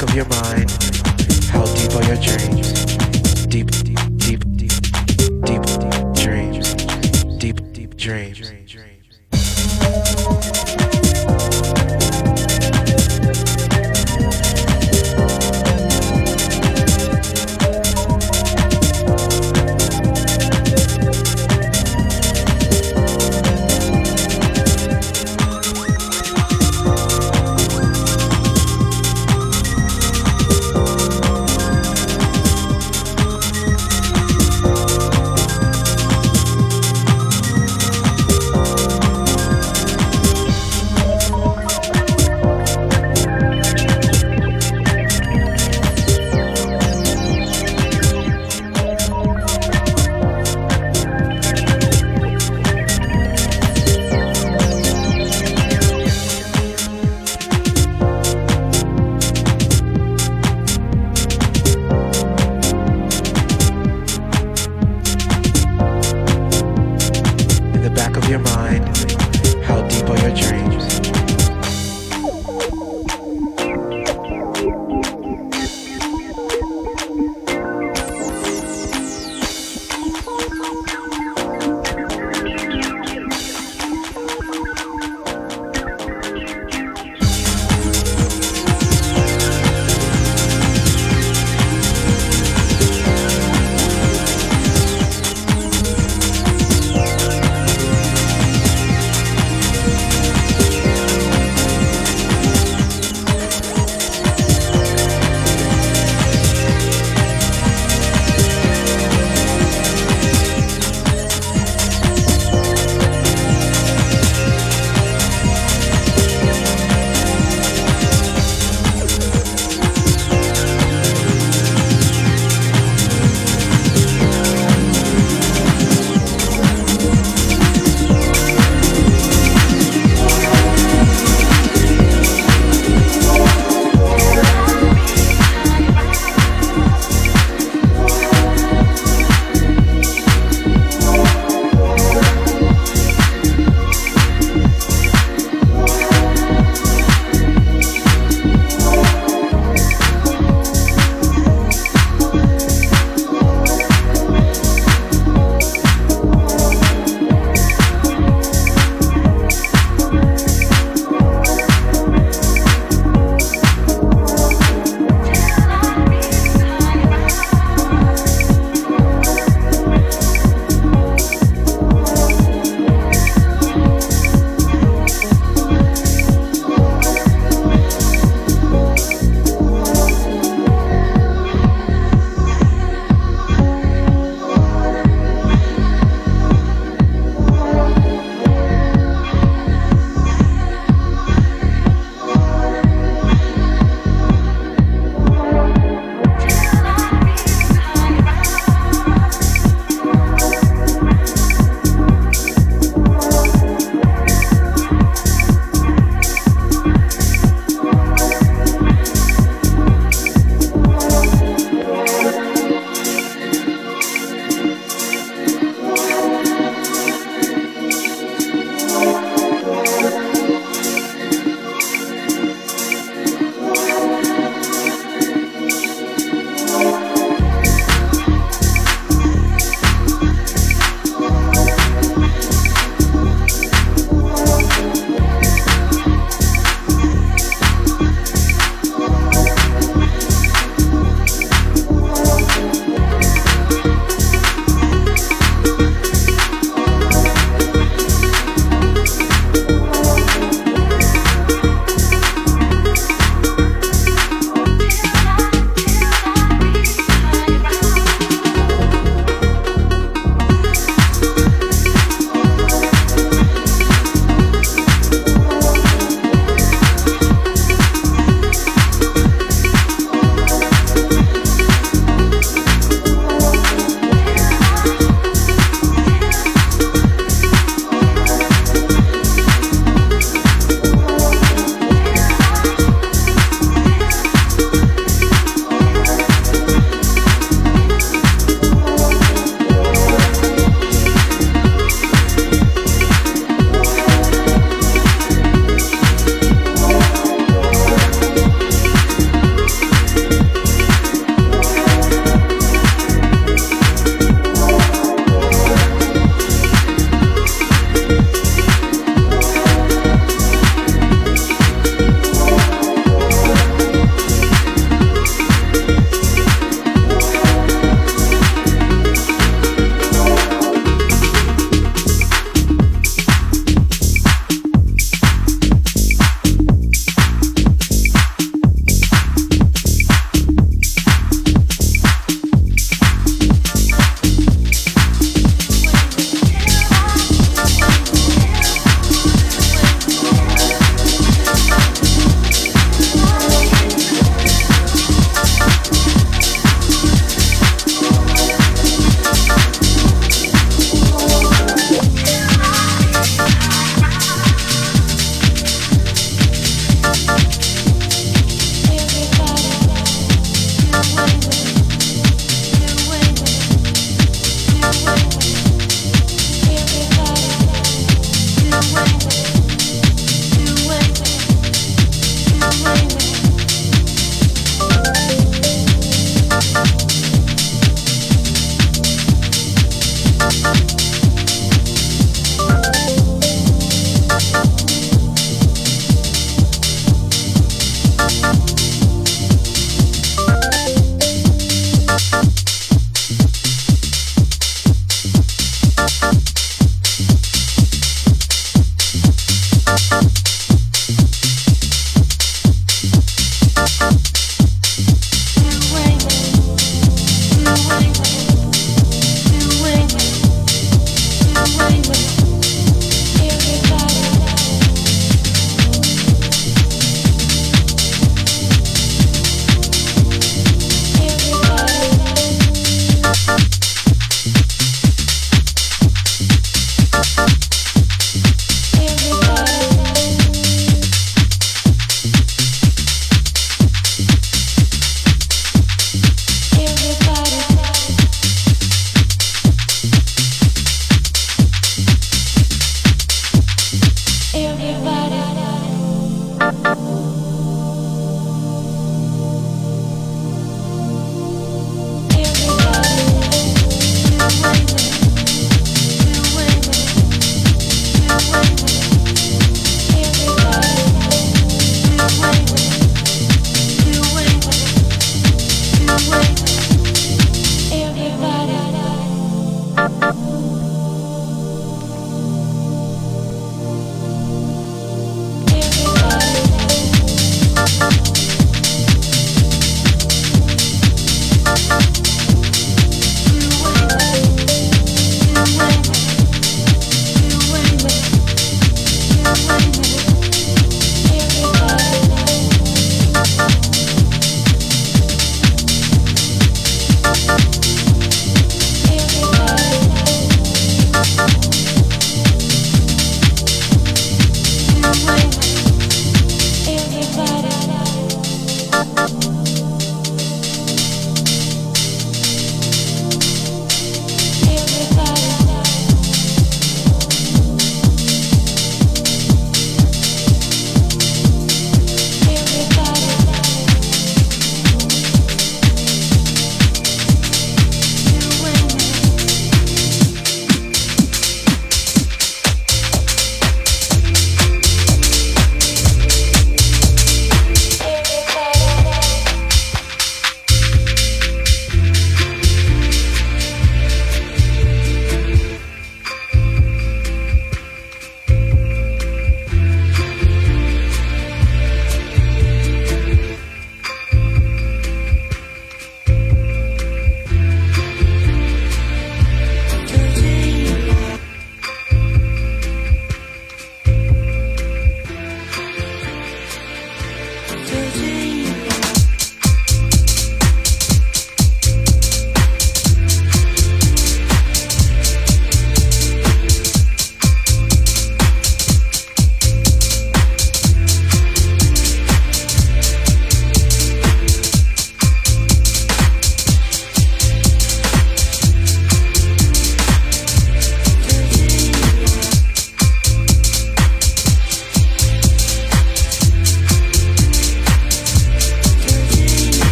back of your mind? How deep are your dreams? Deep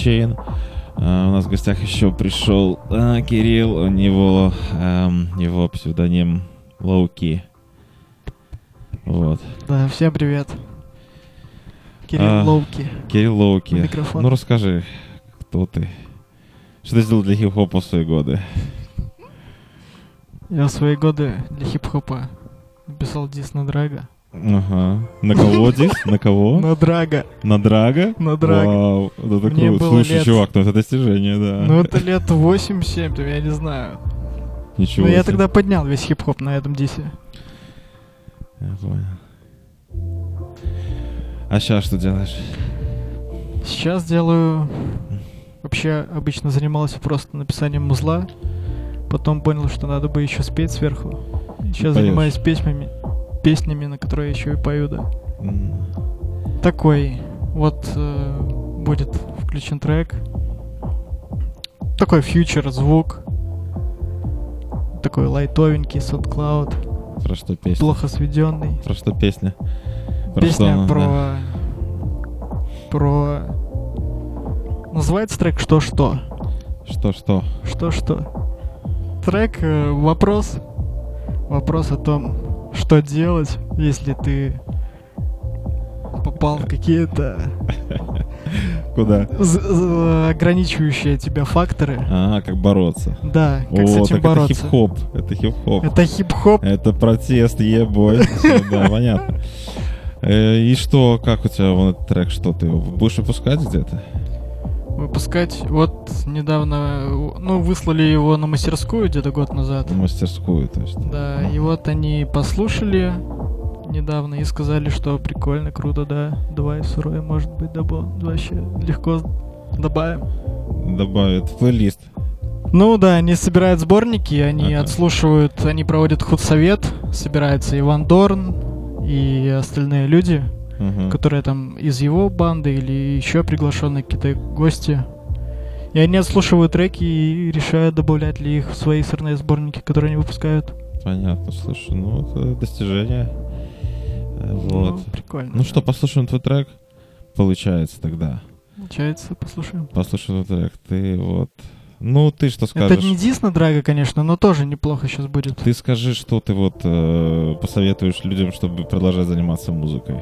Сайчейн. А, у нас в гостях еще пришел а, Кирилл, у него эм, его псевдоним Лоуки. Вот. Да, всем привет. Кирилл А, Лоуки. Кирилл Лоуки. У микрофона. Ну расскажи, кто ты? Что ты сделал для хип-хопа в свои годы? Я в свои годы для хип-хопа написал дис на Драга. Ага. На кого дис? На кого? На Драга. На Драга? На Драга. Вау, это Мне круто. было Слушай, лет- чувак, ну это достижение, да. Ну это лет 8-7, там, я не знаю. Ничего Но я себе. тогда поднял весь хип-хоп на этом дисе. Я понял. А сейчас что делаешь? Сейчас делаю... Вообще обычно занимался просто написанием музла. Потом понял, что надо бы еще спеть сверху. Сейчас Поешь. занимаюсь песнями, песнями, на которые я еще и пою, да. Такой. Вот э, будет включен трек. Такой фьючер звук. Такой лайтовенький, SoundCloud. Про что песня? Плохо сведенный. Про что песня? Про Песня что она, про... да? Про... Называется трек «Что-что». Что-что? Что-что. Трек э, вопрос. Вопрос о том, что делать, если ты попал в какие-то Куда? ограничивающие тебя факторы. А, как бороться. Да, как О, с этим бороться. это хип-хоп. Это хип-хоп. Это хип-хоп. Это протест, ебой. Да, понятно. Э, И что, как у тебя вон этот трек, что ты будешь выпускать где-то? Выпускать. Вот недавно, ну, выслали его на мастерскую где-то год назад. В мастерскую, то есть. Да, и вот они послушали недавно и сказали, что прикольно, круто, да. Давай сырое, может быть, дабо. Вообще легко добавим. Добавят в плейлист. Ну да, они собирают сборники, они Ага. отслушивают, они проводят худсовет, собирается Иван Дорн и остальные люди, Мгм. которые там из его банды или еще приглашенные какие-то гости. И они отслушивают треки и решают, добавлять ли их в свои сырные сборники, которые они выпускают. Понятно, слушай, ну это достижение. Э, Вот. Ну, прикольно, Ну что, послушаем твой трек? Получается тогда. Получается, послушаем. Послушаем твой трек. Ты вот... Ну, ты что Это скажешь? не дис на драга, конечно, но тоже неплохо сейчас будет. Ты скажи, что ты вот э, посоветуешь людям, чтобы продолжать заниматься музыкой.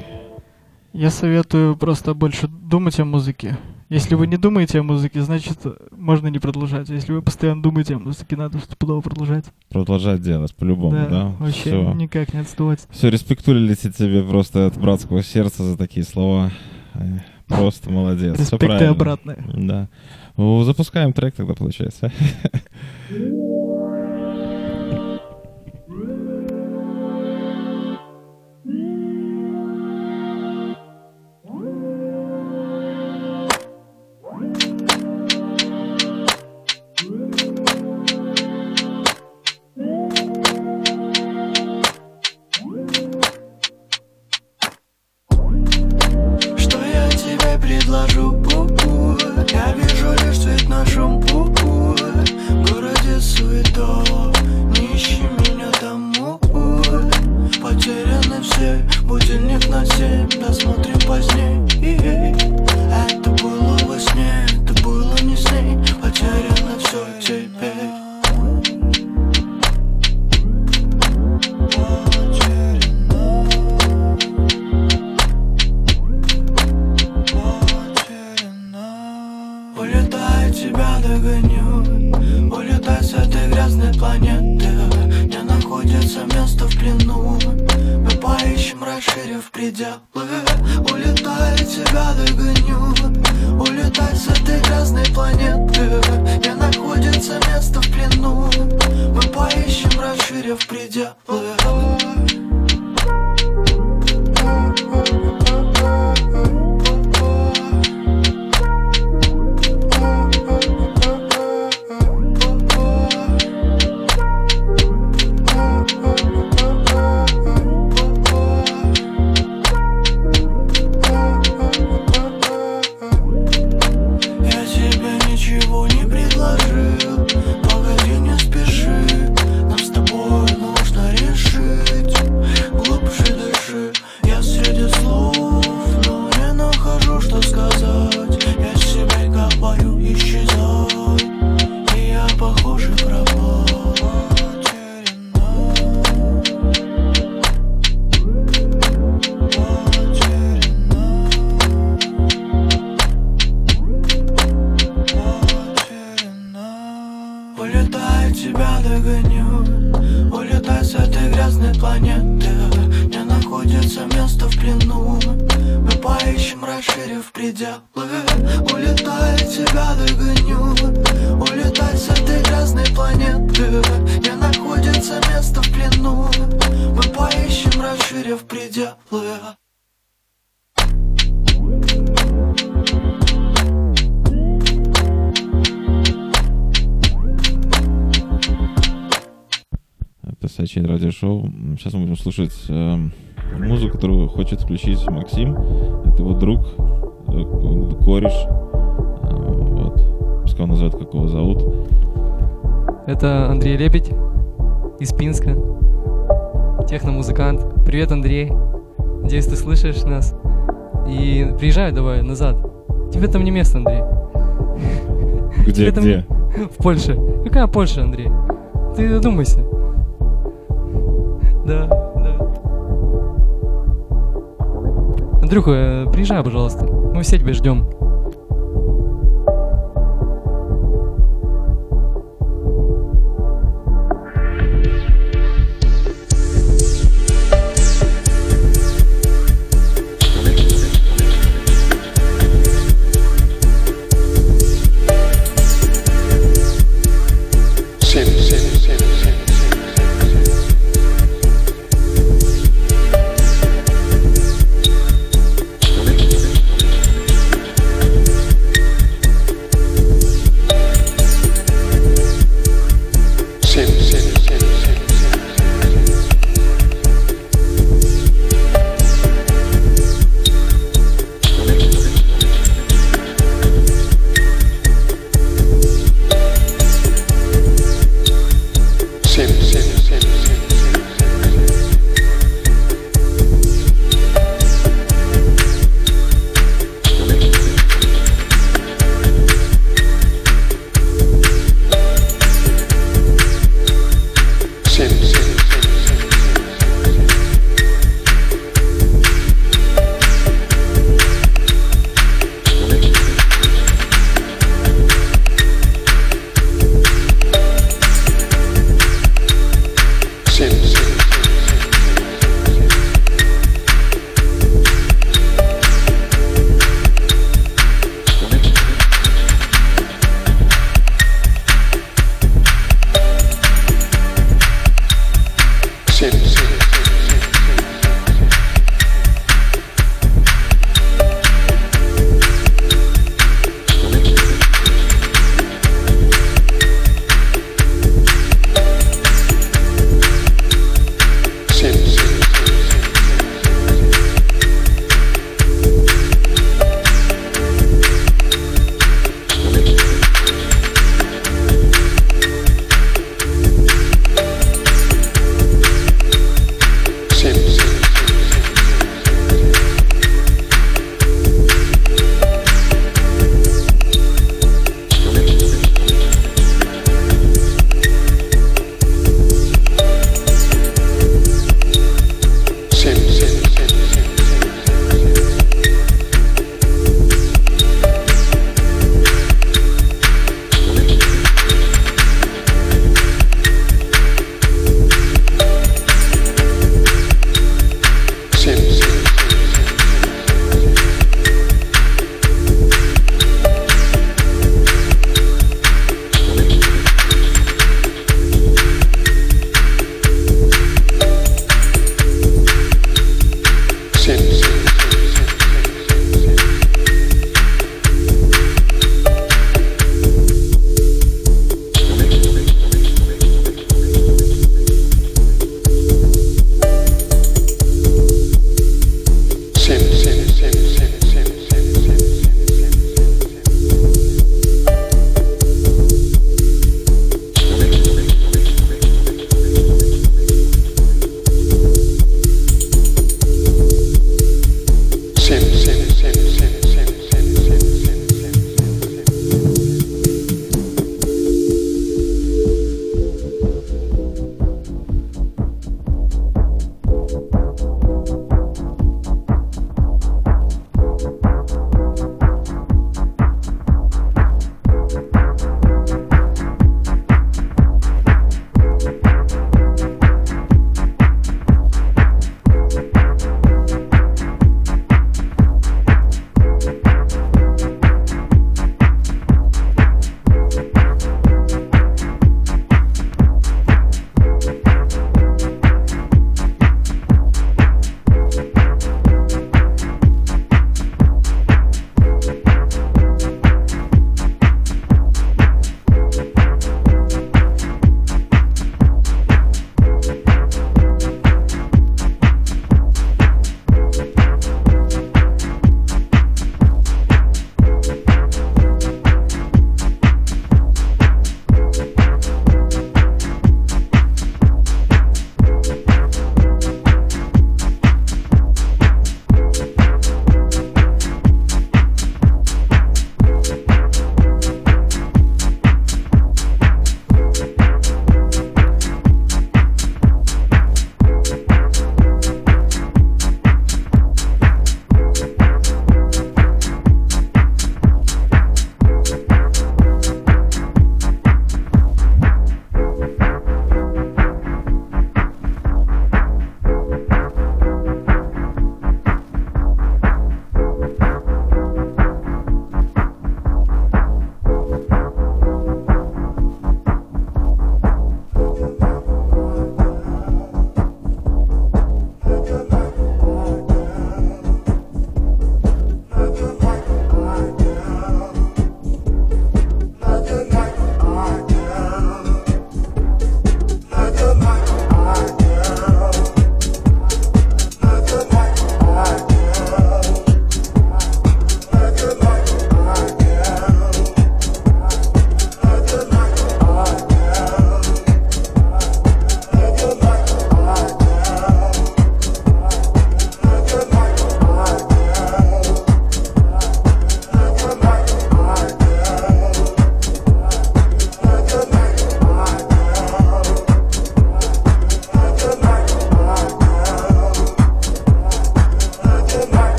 Я советую просто больше думать о музыке. Если вы не думаете о музыке, значит, можно не продолжать. Если вы постоянно думаете о музыке, надо стопудово продолжать. Продолжать делать по-любому, да? Да, вообще Всё. никак не отставать. Все, респектулите тебе просто от братского сердца за такие слова. Э, Просто молодец. Всё Респект и правильно. обратное. Да. Запускаем трек тогда, получается. Приезжай давай назад. Тебе там не место, Андрей. Где, там где? В Польше. Какая Польша, Андрей? Ты задумайся. Да, да. Андрюха, э, приезжай, пожалуйста. Мы все тебя ждем.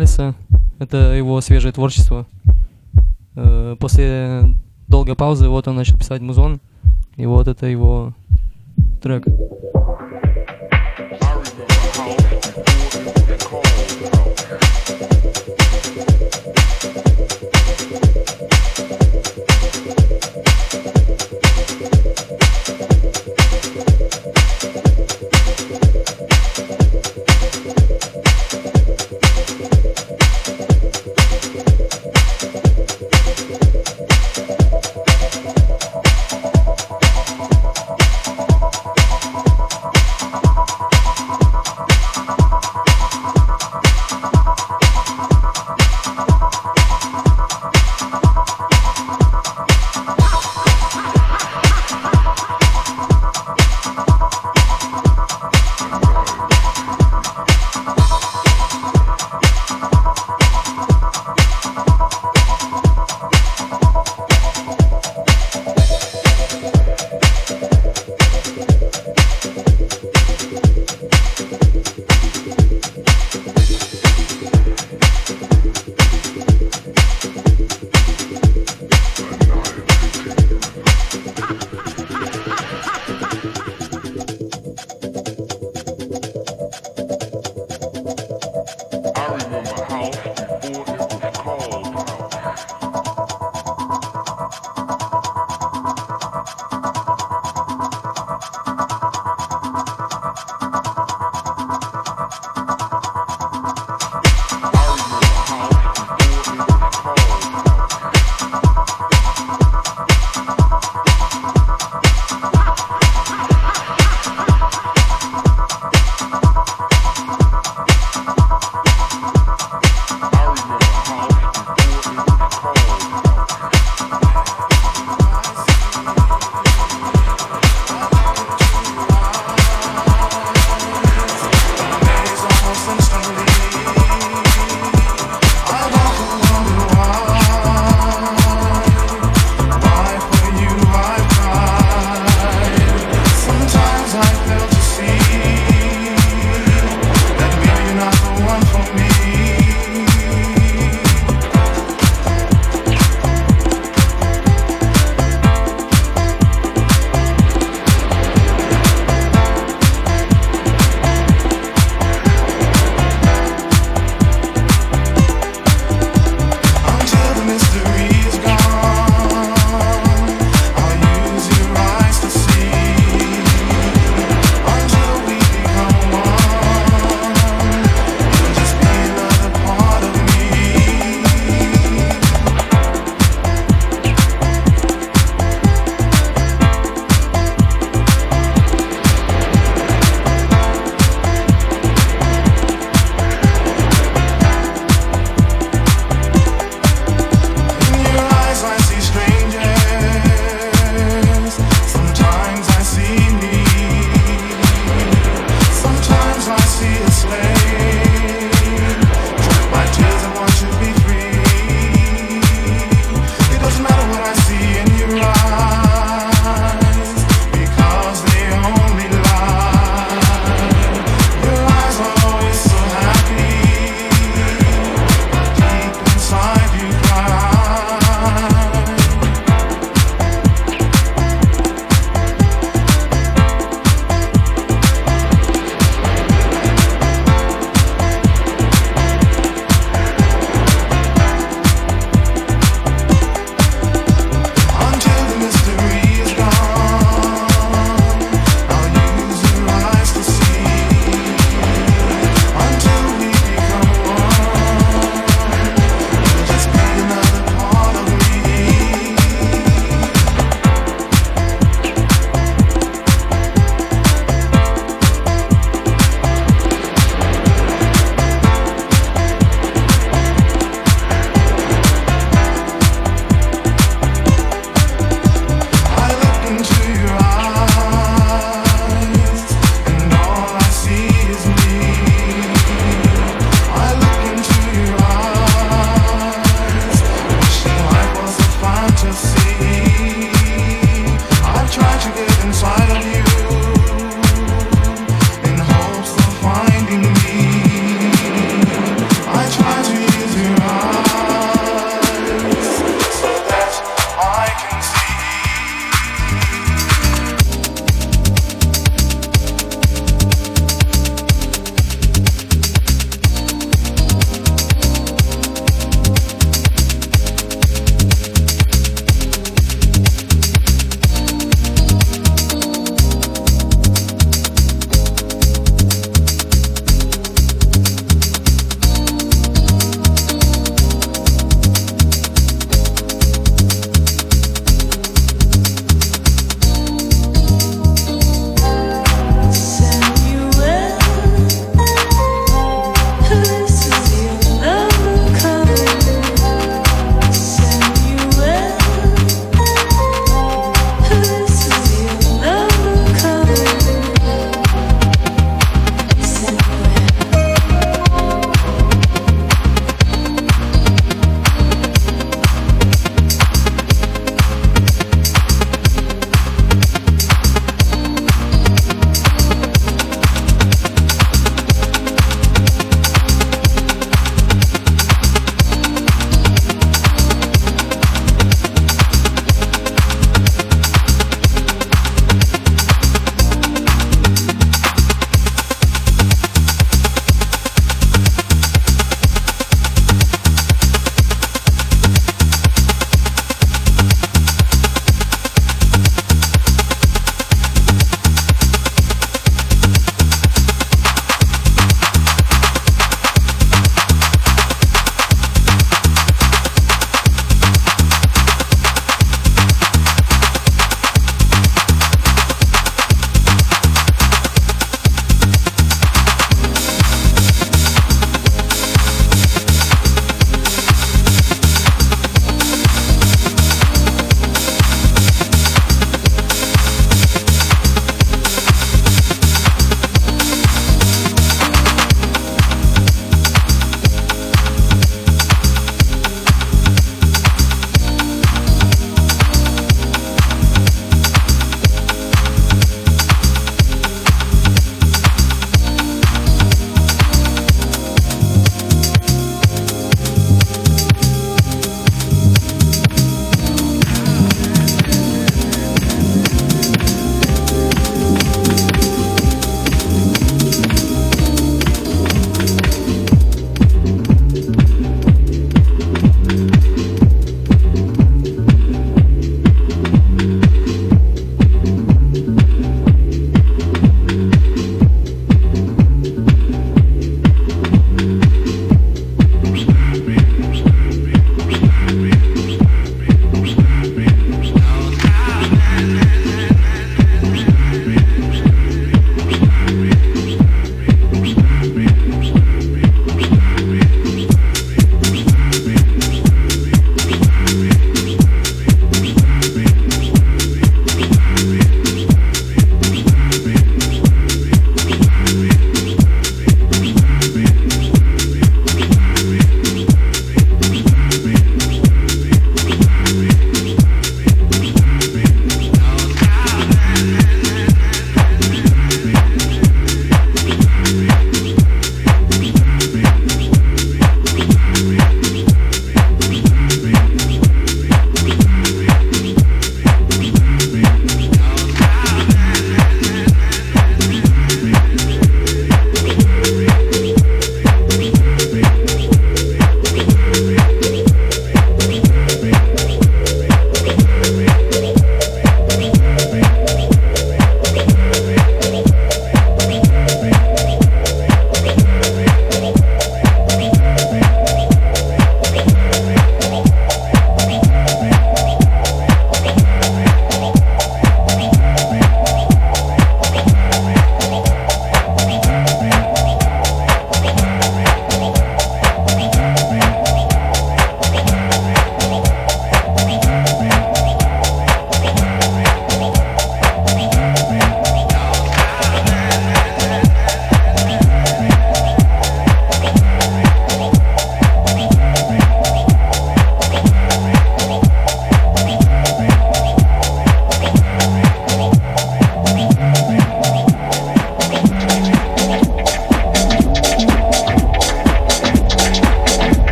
Ромалиса. Это его свежее творчество. Э, После долгой паузы вот он начал писать музон. И вот это его трек.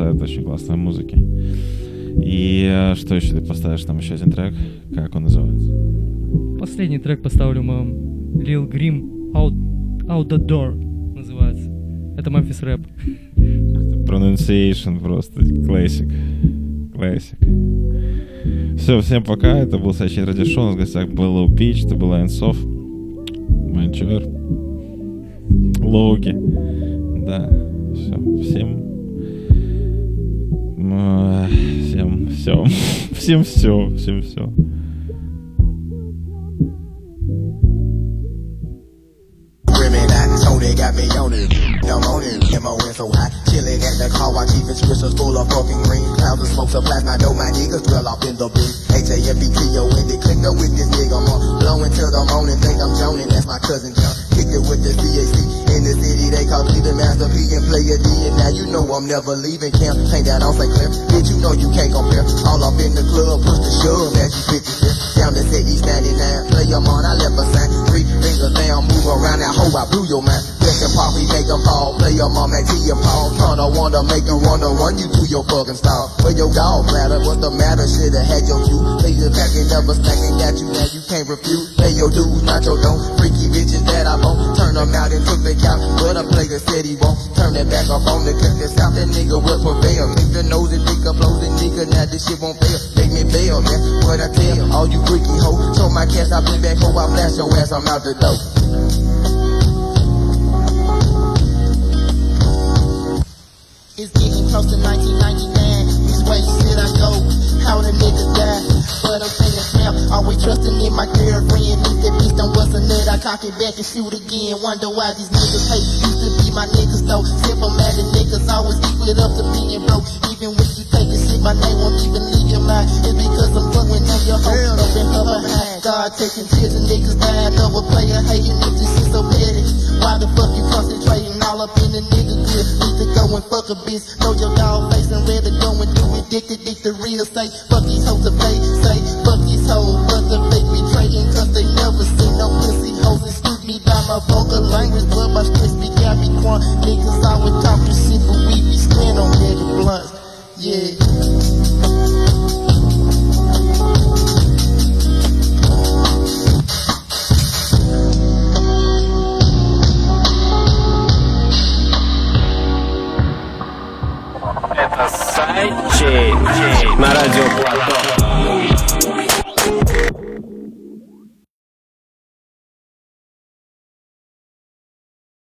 поставят очень классной музыки. И э, что еще ты поставишь? Там еще один трек. Как он называется? Последний трек поставлю мы Lil Grim Out, Out the Door называется. Это Memphis rap Pronunciation просто. Классик. Классик. Все, всем пока. Это был Сачин Радишон. У нас в гостях был Лоу Пич, это был Айнсов. Манчевер. логи Да. Все. Всем Все. Всем все. Всем все. it out.